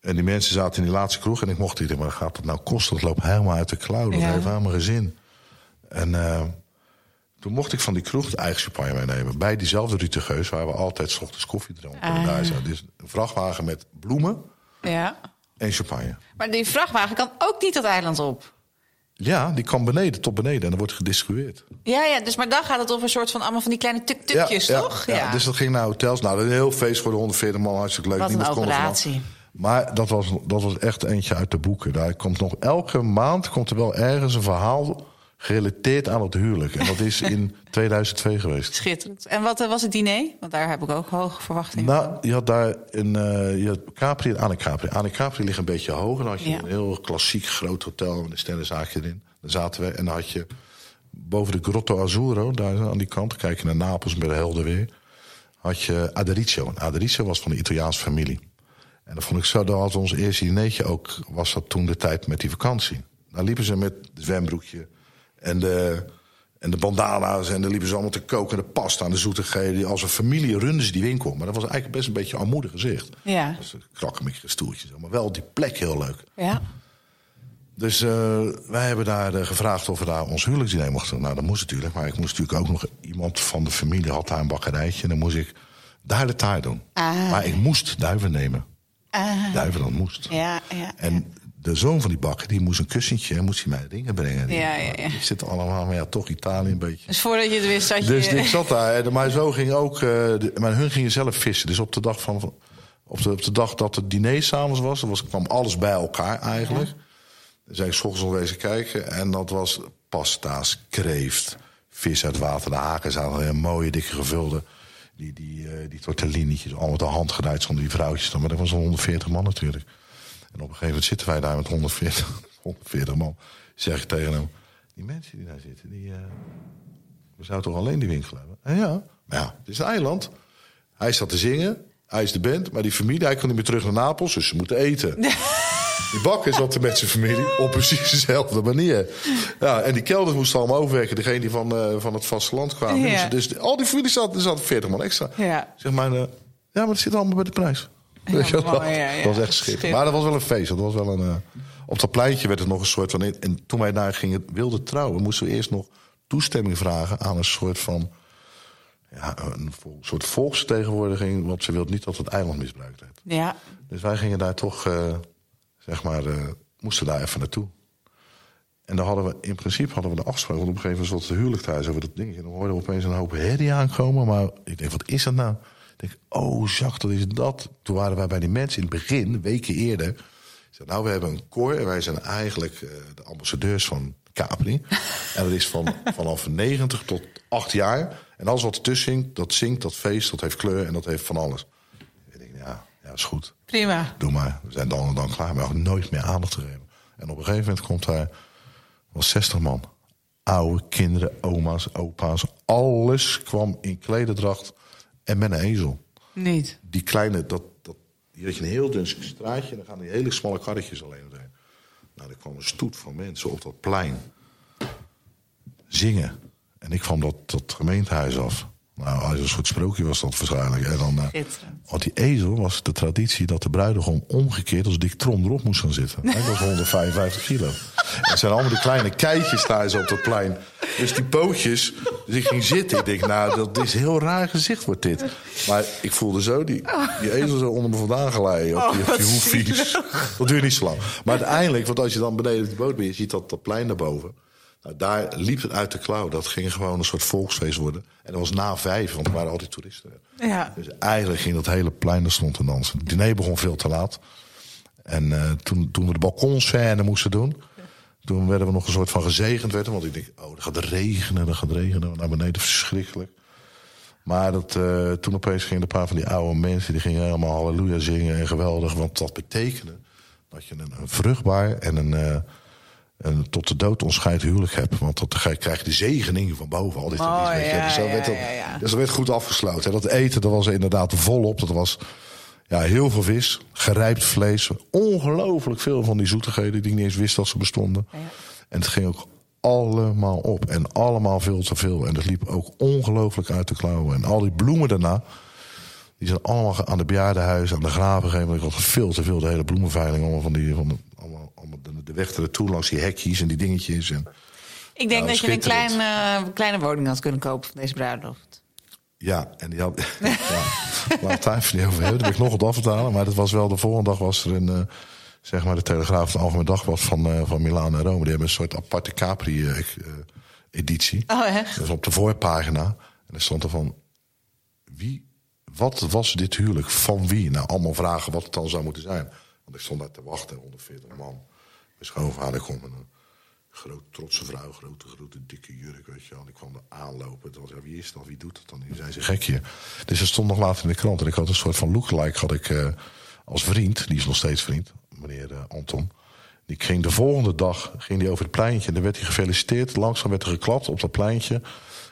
en die mensen zaten in die laatste kroeg. En ik mocht niet, maar gaat dat nou kosten? Dat loopt helemaal uit de klauw. Dat Ja. heeft helemaal geen zin. En eh, toen mocht ik van die kroeg de eigen champagne meenemen. Bij diezelfde Rutegeus, waar we altijd 's ochtends koffie dronken. En Ah. daar zaten dus een vrachtwagen met bloemen Ja. en champagne. Maar die vrachtwagen kan ook niet dat eiland op. Ja, die kan beneden, tot beneden. En dan wordt gedistribueerd. Ja, ja, dus maar dan gaat het over een soort van allemaal van die kleine tuk-tukjes, toch? Ja, dus dat ging naar hotels. Nou, een heel feest voor de 140 man, hartstikke leuk. Wat een Niemand operatie. Maar dat was, dat was echt eentje uit de boeken. Daar komt nog elke maand komt er wel ergens een verhaal gerelateerd aan het huwelijk. En dat is in 2002 geweest. Schitterend. En wat eh, was het diner? Want daar heb ik ook hoge verwachtingen. Nou, je had daar een eh je had Capri en Anne Capri. Anne Capri ligt een beetje hoger. Dan had je Ja. een heel klassiek groot hotel met een sterrenzaakje erin. Daar zaten we. En dan had je boven de Grotto Azzurro, daar aan die kant, kijk je naar Napels met de helder weer. Had je Adericio. En Adericio was van de Italiaanse familie. En dat vond ik zo, dat had ons eerste dinertje ook, was dat toen de tijd met die vakantie. Daar liepen ze met het zwembroekje en de, en de bandana's. En dan liepen ze allemaal te koken, de pasta en de zoetigheden. Als een familie runden ze die winkel. Maar dat was eigenlijk best een beetje een armoedig gezicht. Ja. Dus krakkemikkige stoeltjes. Maar wel die plek heel leuk. Ja. Dus eh, wij hebben daar eh, gevraagd of we daar ons huwelijksdiner mochten. Nou, dat moest natuurlijk. Maar ik moest natuurlijk ook nog... Iemand van de familie had daar een bakkerijtje. En dan moest ik daar de taart doen. Ah. Maar ik moest duiven nemen. Ah, Duiven, dat moest. ja, ja. En de zoon van die bakker, die moest een kussentje... en moest hij mij dingen brengen. Ja, ja, ja. die zitten allemaal, maar ja, toch Italië een beetje. Dus voordat je het wist, zat je... Dus ik zat daar. Mijn zoon ging ook. eh, maar hun gingen zelf vissen. Dus op de dag, van, op de, op de dag dat het diner s'avonds was, was, kwam alles bij elkaar eigenlijk. Dan zijn ik 's ochtends nog wezen kijken. En dat was pasta's, kreeft, vis uit water. De haken zaten heel mooie, dikke gevulde. Die, die, eh die tortellinietjes, allemaal de hand gedaan van die vrouwtjes. Maar dat was een 140 man natuurlijk. En op een gegeven moment zitten wij daar met 140, 140 man. Zeg ik tegen hem, die mensen die daar zitten, die... eh, we zouden toch alleen die winkel hebben? En ja, maar ja, het is een eiland. Hij staat te zingen, hij is de band, maar die familie, hij kon niet meer terug naar Napels, dus ze moeten eten. Die bakker zat er met zijn familie op precies dezelfde manier. Ja, en die kelders moesten allemaal overwerken, degene die van, eh, van het vasteland kwamen. Ja. moesten Dus al die familie zat, er zaten 40 man extra. Ja. Zeg maar, eh, ja, maar dat zit allemaal bij de prijs. Mooi, ja, ja. Dat was echt schitterend. Maar dat was wel een feest. Dat was wel een, eh, op dat pleintje werd het nog een soort van... En toen wij daar gingen wilden trouwen... moesten we eerst nog toestemming vragen aan een soort van... Ja, een vol- soort volksvertegenwoordiging. Want ze wilde niet dat het eiland misbruikt werd. Ja. Dus wij gingen daar toch, eh, zeg maar, eh, moesten daar even naartoe. En dan hadden we, in principe hadden we de afspraak, want op een gegeven moment was het huwelijk thuis over dat dingetje. En dan hoorden we opeens een hoop herrie aankomen. Maar ik denk, wat is dat nou? Ik denk, oh, Jacques, dat is dat. Toen waren wij bij die mensen in het begin, weken eerder. Ik zei, nou, we hebben een koor en wij zijn eigenlijk eh, de ambassadeurs van Capri. en dat is van, vanaf 90 tot 8 jaar. En alles wat ertussen zingt, dat zingt, dat feest, dat heeft kleur en dat heeft van alles. Ik denk, ja, ja, is goed. Prima. Doe maar. We zijn dan en dan klaar. Maar ook nooit meer aandacht te geven. En op een gegeven moment komt daar wel 60 man. Oude kinderen, oma's, opa's. Alles kwam in klederdracht en met een ezel. Niet. Die kleine, dat, dat, hier had je een heel dun straatje... en dan gaan die hele smalle karretjes alleen doorheen. Nou, er kwam een stoet van mensen op dat plein. Zingen. En ik kwam dat, dat gemeentehuis af. Nou, als een soort sprookje was dat waarschijnlijk. En dan, Schitterend. want die ezel was de traditie dat de bruidegom omgekeerd als Dick Trom erop moest gaan zitten. Hij was 155 kilo. En het zijn allemaal die kleine keitjes daar zo op dat plein. Dus die pootjes, dus ik ging zitten. Ik denk, nou, dat is heel raar gezicht wordt dit. Maar ik voelde zo die, die ezel zo onder me vandaan glijden. Op die, Oh, op wat die hoefies. Dat duurt niet zo lang. Maar uiteindelijk, want als je dan beneden op die boot bent, je ziet dat, dat plein daarboven. Nou, daar liep het uit de klauw. Dat ging gewoon een soort volksfeest worden. En dat was na vijf, want er waren altijd toeristen. Ja. Dus eigenlijk ging dat hele plein er stond te dansen. Het diner begon veel te laat. En eh, toen, toen we de balkonscène moesten doen... toen werden we nog een soort van gezegend. Werden, want ik denk, oh, dat gaat regenen, dat gaat regenen. Naar beneden, verschrikkelijk. Maar dat, eh, toen opeens gingen een paar van die oude mensen... die gingen helemaal halleluja zingen en geweldig. Want dat betekende dat je een, een vruchtbaar en een... eh, een tot de dood ontscheid huwelijk hebt. Want dat, dan krijg je de zegening van boven. Al dit, Oh, weet je. ja, dus, dat ja, werd dat, ja, ja. dus dat werd goed afgesloten. En dat eten, dat was er inderdaad volop. Dat was ja, heel veel vis, gerijpt vlees. Ongelooflijk veel van die zoetigheden die ik niet eens wist dat ze bestonden. En het ging ook allemaal op. En allemaal veel te veel. En het liep ook ongelooflijk uit de klauwen. En al die bloemen daarna... Die zijn allemaal aan de bejaardenhuis, aan de graven gegeven. Ik had veel te veel, de hele bloemenveiling. Allemaal van die, van de, allemaal, allemaal de, weg er naartoe langs die hekjes en die dingetjes. En, Ik denk Nou, dat je een klein, eh, kleine woning had kunnen kopen van deze bruiloft. Ja, en die had... ja, laat het even niet over hebben. Dat ik nog wat afbetalen. Maar dat was wel, de volgende dag was er een... eh, zeg maar de Telegraaf, het Algemeen Dagblad van, eh van Milaan en Rome. Die hebben een soort aparte Capri-editie. Oh, echt? Dus op de voorpagina. En er stond er van... Wie, wat was dit huwelijk? Van wie? Nou, allemaal vragen wat het dan zou moeten zijn. Want ik stond daar te wachten, 140 man. Mijn schoonvader kwam met grote, trotse vrouw. Grote, grote, dikke jurk, weet je wel. En ik kwam er aanlopen. Toen was wie is dat? Wie doet dat dan? Die zei ze, gekje. Dus er stond nog later in de krant. En ik had een soort van lookalike had ik, eh, als vriend. Die is nog steeds vriend, meneer eh, Anton. Die ging de volgende dag ging die over het pleintje. En dan werd hij gefeliciteerd. Langzaam werd er geklapt op dat pleintje.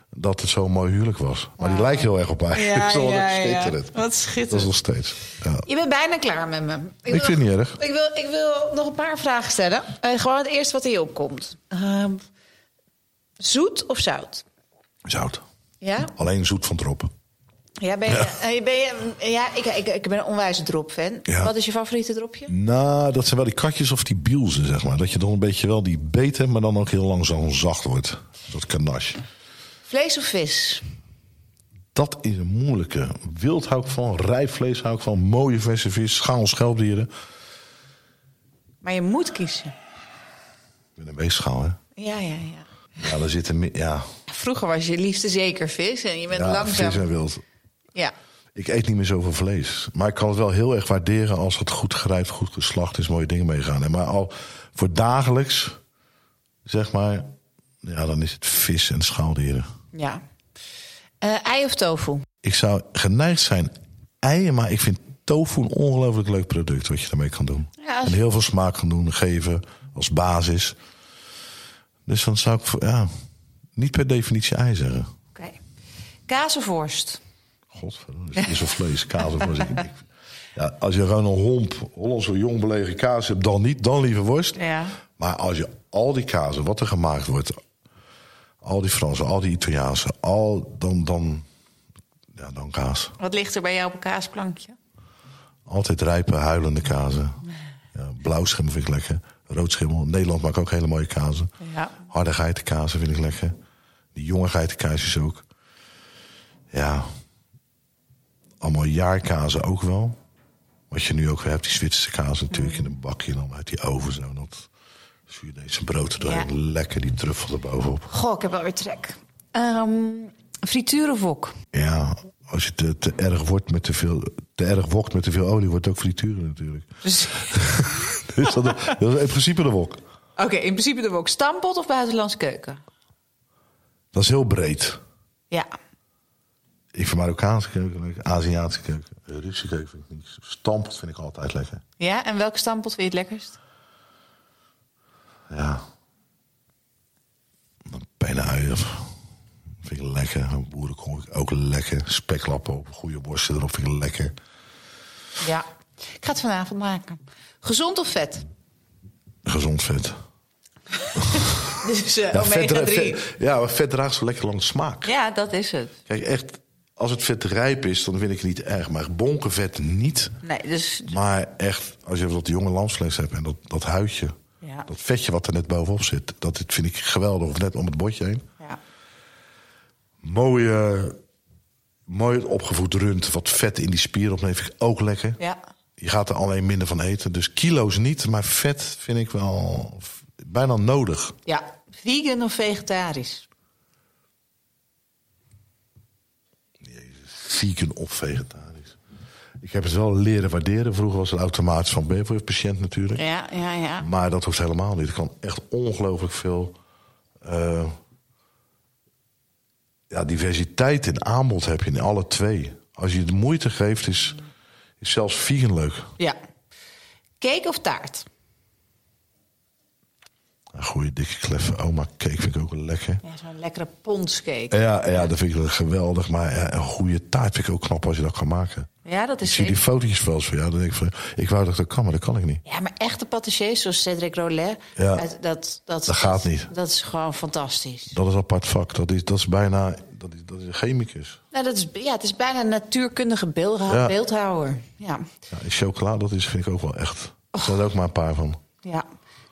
Dat het zo'n mooi huwelijk was. Maar die lijkt heel erg op mij. Ja, dat ja, ja. schitterend. Wat Dat is nog steeds. Ja. Je bent bijna klaar met me. Ik vind het niet erg. Ik wil, ik wil nog een paar vragen stellen. Eh, gewoon het eerste wat in je opkomt. Ehm, zoet of zout? Zout. Ja? Alleen zoet van drop. Ja, ben je, eh, ben je, ja ik, ik, ik ben een onwijze drop-fan. Ja. Wat is je favoriete dropje? Nou, dat zijn wel die katjes of die bielzen, zeg maar. Dat je dan een beetje wel die beet hebt, maar dan ook heel langzaam zacht wordt. Dat kanache. Vlees of vis? Dat is een moeilijke. Wild hou ik van, rijp vlees hou ik van, mooie verse vis, schaal schelpdieren. Maar je moet kiezen. Ik ben een weegschaal, hè. Ja, ja, ja. Ja, daar zitten... Ja, Vroeger was je liefste zeker vis en je bent ja langzaam. vis en wild. Ja. Ik eet niet meer zoveel vlees. Maar ik kan het wel heel erg waarderen als het goed gerijpt, goed geslacht is, mooie dingen meegaan. Maar al voor dagelijks, zeg maar, ja, dan is het vis en schaaldieren. ja. Eh, ei of tofu? Ik zou geneigd zijn eieren, maar ik vind tofu een ongelooflijk leuk product wat je daarmee kan doen. Ja, als- En heel veel smaak kan doen, geven als basis. Dus dan zou ik ja, niet per definitie ei zeggen. Oké. Kaas of worst? Godverdomme, is of vlees, kaas of worst. Ja, als je gewoon een homp, Hollandse jong belegen kaas hebt, dan niet, dan liever worst. Ja. Maar als je al die kazen, wat er gemaakt wordt, al die Franse, al die Italiaanse, al, dan, dan, ja, dan kaas. Wat ligt er bij jou op een kaasplankje? Altijd rijpe, huilende kazen. Ja, blauwschimmel vind ik lekker. Roodschimmel. Nederland maakt ook hele mooie kazen. Ja. Harde geitenkazen vind ik lekker. Die jonge geitenkaasjes ook. Ja. Allemaal jaarkazen ook wel. Wat je nu ook weer hebt, die Zwitserse kaas natuurlijk in een bakje. Dan uit die oven zo. Dat Zuurdeense brood er. Ja. Lekker die truffel erbovenop. Goh, ik heb wel weer trek. Ehm frituur of wok? Ja, als je te, te erg wordt met te veel... Te erg wokt met te veel olie, wordt het ook frituren natuurlijk. Dus, Dus dat, dat is in principe de wok. Oké, in principe de wok. Stampot of buitenlandse keuken? Dat is heel breed. Ja. Ik vind Marokkaanse keuken leuk, Aziatische keuken, Russische keuken vind ik niet. Stampot vind ik altijd lekker. Ja, en welke stampot vind je het lekkerst? Ja. Penne vind ik lekker. Boerenkool ook lekker. Speklappen op, goede borsten erop vind ik lekker. Ja. Ik ga het vanavond maken. Gezond of vet? Gezond vet. Dus eh, Ja, omega vet, dra- 3. vet- ja, maar vet draagt zo lekker lang smaak. Ja, dat is het. Kijk, echt, Als het vet rijp is, dan vind ik het niet erg. Maar bonkenvet niet. Nee, dus Maar echt, als je wat jonge lamsvlees hebt en dat, dat huidje, ja. dat vetje wat er net bovenop zit, dat vind ik geweldig. Of net om het botje heen. ja. Mooie, mooi opgevoed rund, wat vet in die spier opneemt, vind ik ook lekker. Ja. Je gaat er alleen minder van eten. Dus kilo's niet, maar vet vind ik wel bijna nodig. ja. Vegan of vegetarisch? Vegan of vegetarisch. Ik heb het wel leren waarderen. Vroeger was het automatisch van B voor je patiënt natuurlijk. Ja, ja, ja. Maar dat hoeft helemaal niet. Ik kan echt ongelooflijk veel eh, ja, diversiteit in aanbod heb je in alle twee. Als je de moeite geeft, is, is zelfs vegan leuk. Ja. Cake of taart? Een goede dikke kleffe oma cake vind ik ook wel lekker. Ja, zo'n lekkere ponscake. Ja, ja, dat vind ik wel geweldig. Maar ja, een goede taart vind ik ook knap als je dat kan maken. Ja, dat Ik is zie die fotootjes wel eens van jou. Dan denk ik van, ik wou dat dat kan, maar dat kan ik niet. Ja, maar echte patissiers zoals Cedric Rollet, Ja. dat, dat, dat, Dat gaat niet. Dat is gewoon fantastisch. Dat is een apart vak. Dat is, dat is bijna, dat is, dat is een chemicus. Nou, dat is, ja, het is bijna een natuurkundige beeldha- Ja. beeldhouwer. Ja. Ja, chocola, dat is, vind ik ook wel echt. Er zijn er ook maar een paar van. ja.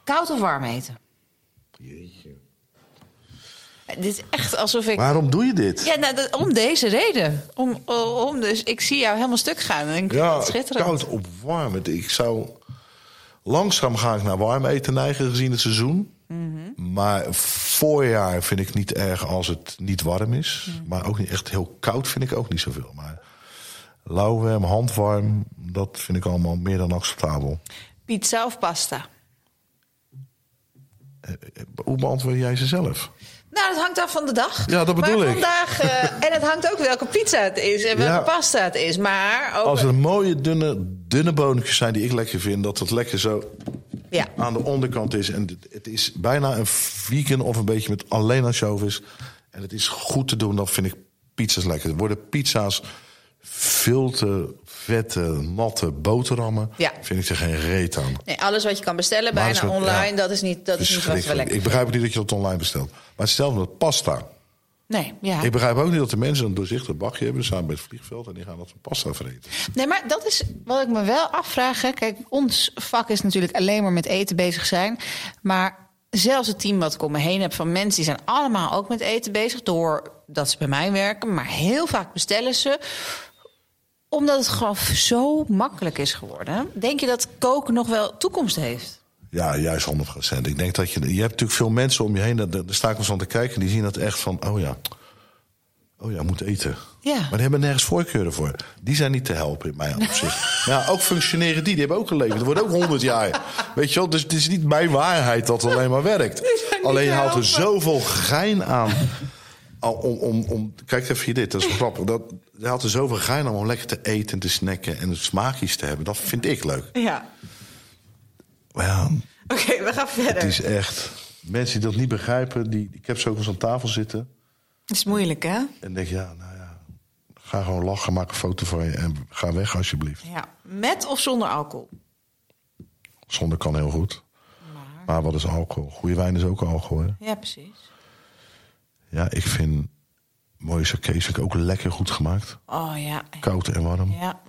Koud of warm eten? Dit is echt alsof ik... Waarom doe je dit? Ja, nou, dat- om deze reden. Om, om dus, ik zie jou helemaal stuk gaan. En ik Ja, schitterend. koud op warm. Ik zou... Langzaam ga ik naar warm eten neigen gezien het seizoen. Mhm. Maar voorjaar vind ik niet erg als het niet warm is. Mhm. Maar ook niet echt heel koud vind ik ook niet zoveel. Maar lauwwarm, handwarm, dat vind ik allemaal meer dan acceptabel. Pizza of pasta? Hoe beantwoord jij ze zelf? Nou, het hangt af van de dag. Ja, dat bedoel maar ik. vandaag, eh, en het hangt ook welke pizza het is en welke Ja. pasta het is. Maar ook, Als er mooie dunne, dunne bonetjes zijn die ik lekker vind, dat het lekker zo ja. aan de onderkant is. En het- is bijna een vegan of een beetje met alleen ansjovis. En het is goed te doen, dan vind ik pizza's lekker. Er worden pizza's veel te vette, natte boterhammen. Ja. Vind ik er geen reet aan. Nee, alles wat je kan bestellen, Maar bijna dat wat- online, ja. dat is niet, dat is niet wat we lekker Ik begrijp niet dat je dat online bestelt. Maar stel met pasta. Nee, ja. Ik begrijp ook niet dat de mensen een doorzichtig bakje hebben. Staan bij het vliegveld en die gaan dat van pasta vreten. Nee, maar dat is wat ik me wel afvraag. hè. Kijk, ons vak is natuurlijk alleen maar met eten bezig zijn. Maar zelfs het team wat ik om me heen heb van mensen... die zijn allemaal ook met eten bezig... doordat ze bij mij werken. Maar heel vaak bestellen ze omdat het gewoon zo makkelijk is geworden. Denk je dat koken nog wel toekomst heeft? Ja, juist 100%. Ik denk dat je. Je hebt natuurlijk veel mensen om je heen. Daar, daar sta ik eens aan te kijken. Die zien dat echt van. Oh ja. Oh ja, moet eten. Ja. Maar die hebben nergens voorkeuren voor. Die zijn niet te helpen in mijn opzicht. ja, ook functioneren die. Die hebben ook geleefd. Dat wordt ook 100 jaar. Weet je wel? Dus het is niet mijn waarheid dat het alleen maar werkt. Alleen je haalt er zoveel gein aan. Om, om, om, kijk even hier dit, dat is wel grappig. Dat, je haalt er zoveel gein om lekker te eten en te snacken en smaakjes te hebben. Dat vind ik leuk. Ja. Oké, we gaan verder. het is echt. Mensen die dat niet begrijpen, die, ik heb ze ook eens aan tafel zitten. Het is moeilijk, hè? En denk, ja, nou ja, ga gewoon lachen, maak een foto van je en ga weg alsjeblieft. Ja. Met of zonder alcohol? Zonder kan heel goed. Maar wat is alcohol? Goede wijn is ook alcohol. Hè? Ja, precies. Ja, ik vind mooie ik ook lekker goed gemaakt. Oh ja. Koud en warm. Ja.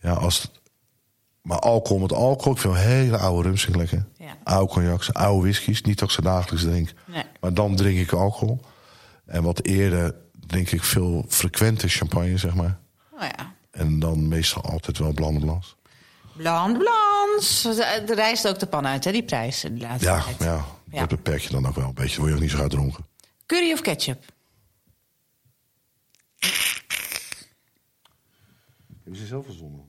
Ja, als het- maar alcohol met alcohol. Ik vind hele oude rums lekker. Ja. Oude cognacs, oude whiskies. Niet dat ik ze dagelijks drink. Nee. Maar dan drink ik alcohol. En wat eerder drink ik veel frequente champagne, zeg maar. Oh ja. En dan meestal altijd wel Blanc de Blanc. Blanc Blanc. Er rijst ook de pan uit, hè, die prijs. De laatste Ja, tijd. ja, Ja. dat beperk je dan ook wel een beetje. Dan word je ook niet zo uit dronken. Curry of ketchup? Heb je ze zelf verzonnen?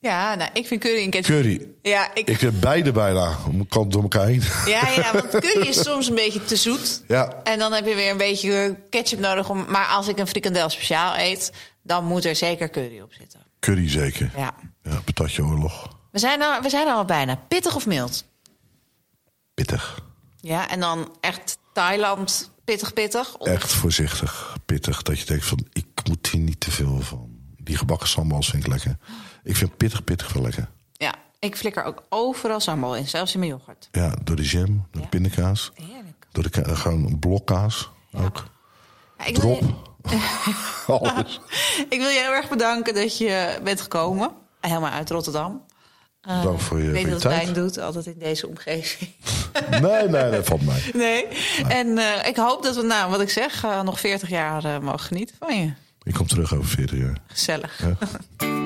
Ja, nou, ik vind curry en ketchup... Curry. Ja, ik, Ik heb beide bijna. Kant door elkaar heen. ja, ja, want curry is soms een beetje te zoet. Ja. En dan heb je weer een beetje ketchup nodig. Om, maar als ik een frikandel speciaal eet, dan moet er zeker curry op zitten. Curry zeker. Ja. Ja, patatje oorlog. We zijn, al, we zijn al bijna. Pittig of mild? Pittig. Ja, en dan echt Thailand pittig pittig. Echt voorzichtig. Pittig. Dat je denkt van, ik moet hier niet te veel van. Die gebakken sambals vind ik lekker. Ik vind pittig pittig wel lekker. Ja, ik flikker ook overal sambal in, zelfs in mijn yoghurt. Ja, door de jam, door de pindakaas. Heerlijk. Door de ka- gewoon blokkaas ook. Ja, ik wil Drop, je- Alles. Ik wil je heel erg bedanken dat je bent gekomen. Helemaal uit Rotterdam. Bedankt voor je, ik weet dat tijd. doet, altijd in deze omgeving. Nee, nee, dat valt mij. Nee. En eh, ik hoop dat we, nou, wat ik zeg, eh, nog 40 jaar eh, mogen genieten van je. Ik kom terug over 40 jaar. Gezellig. Ja.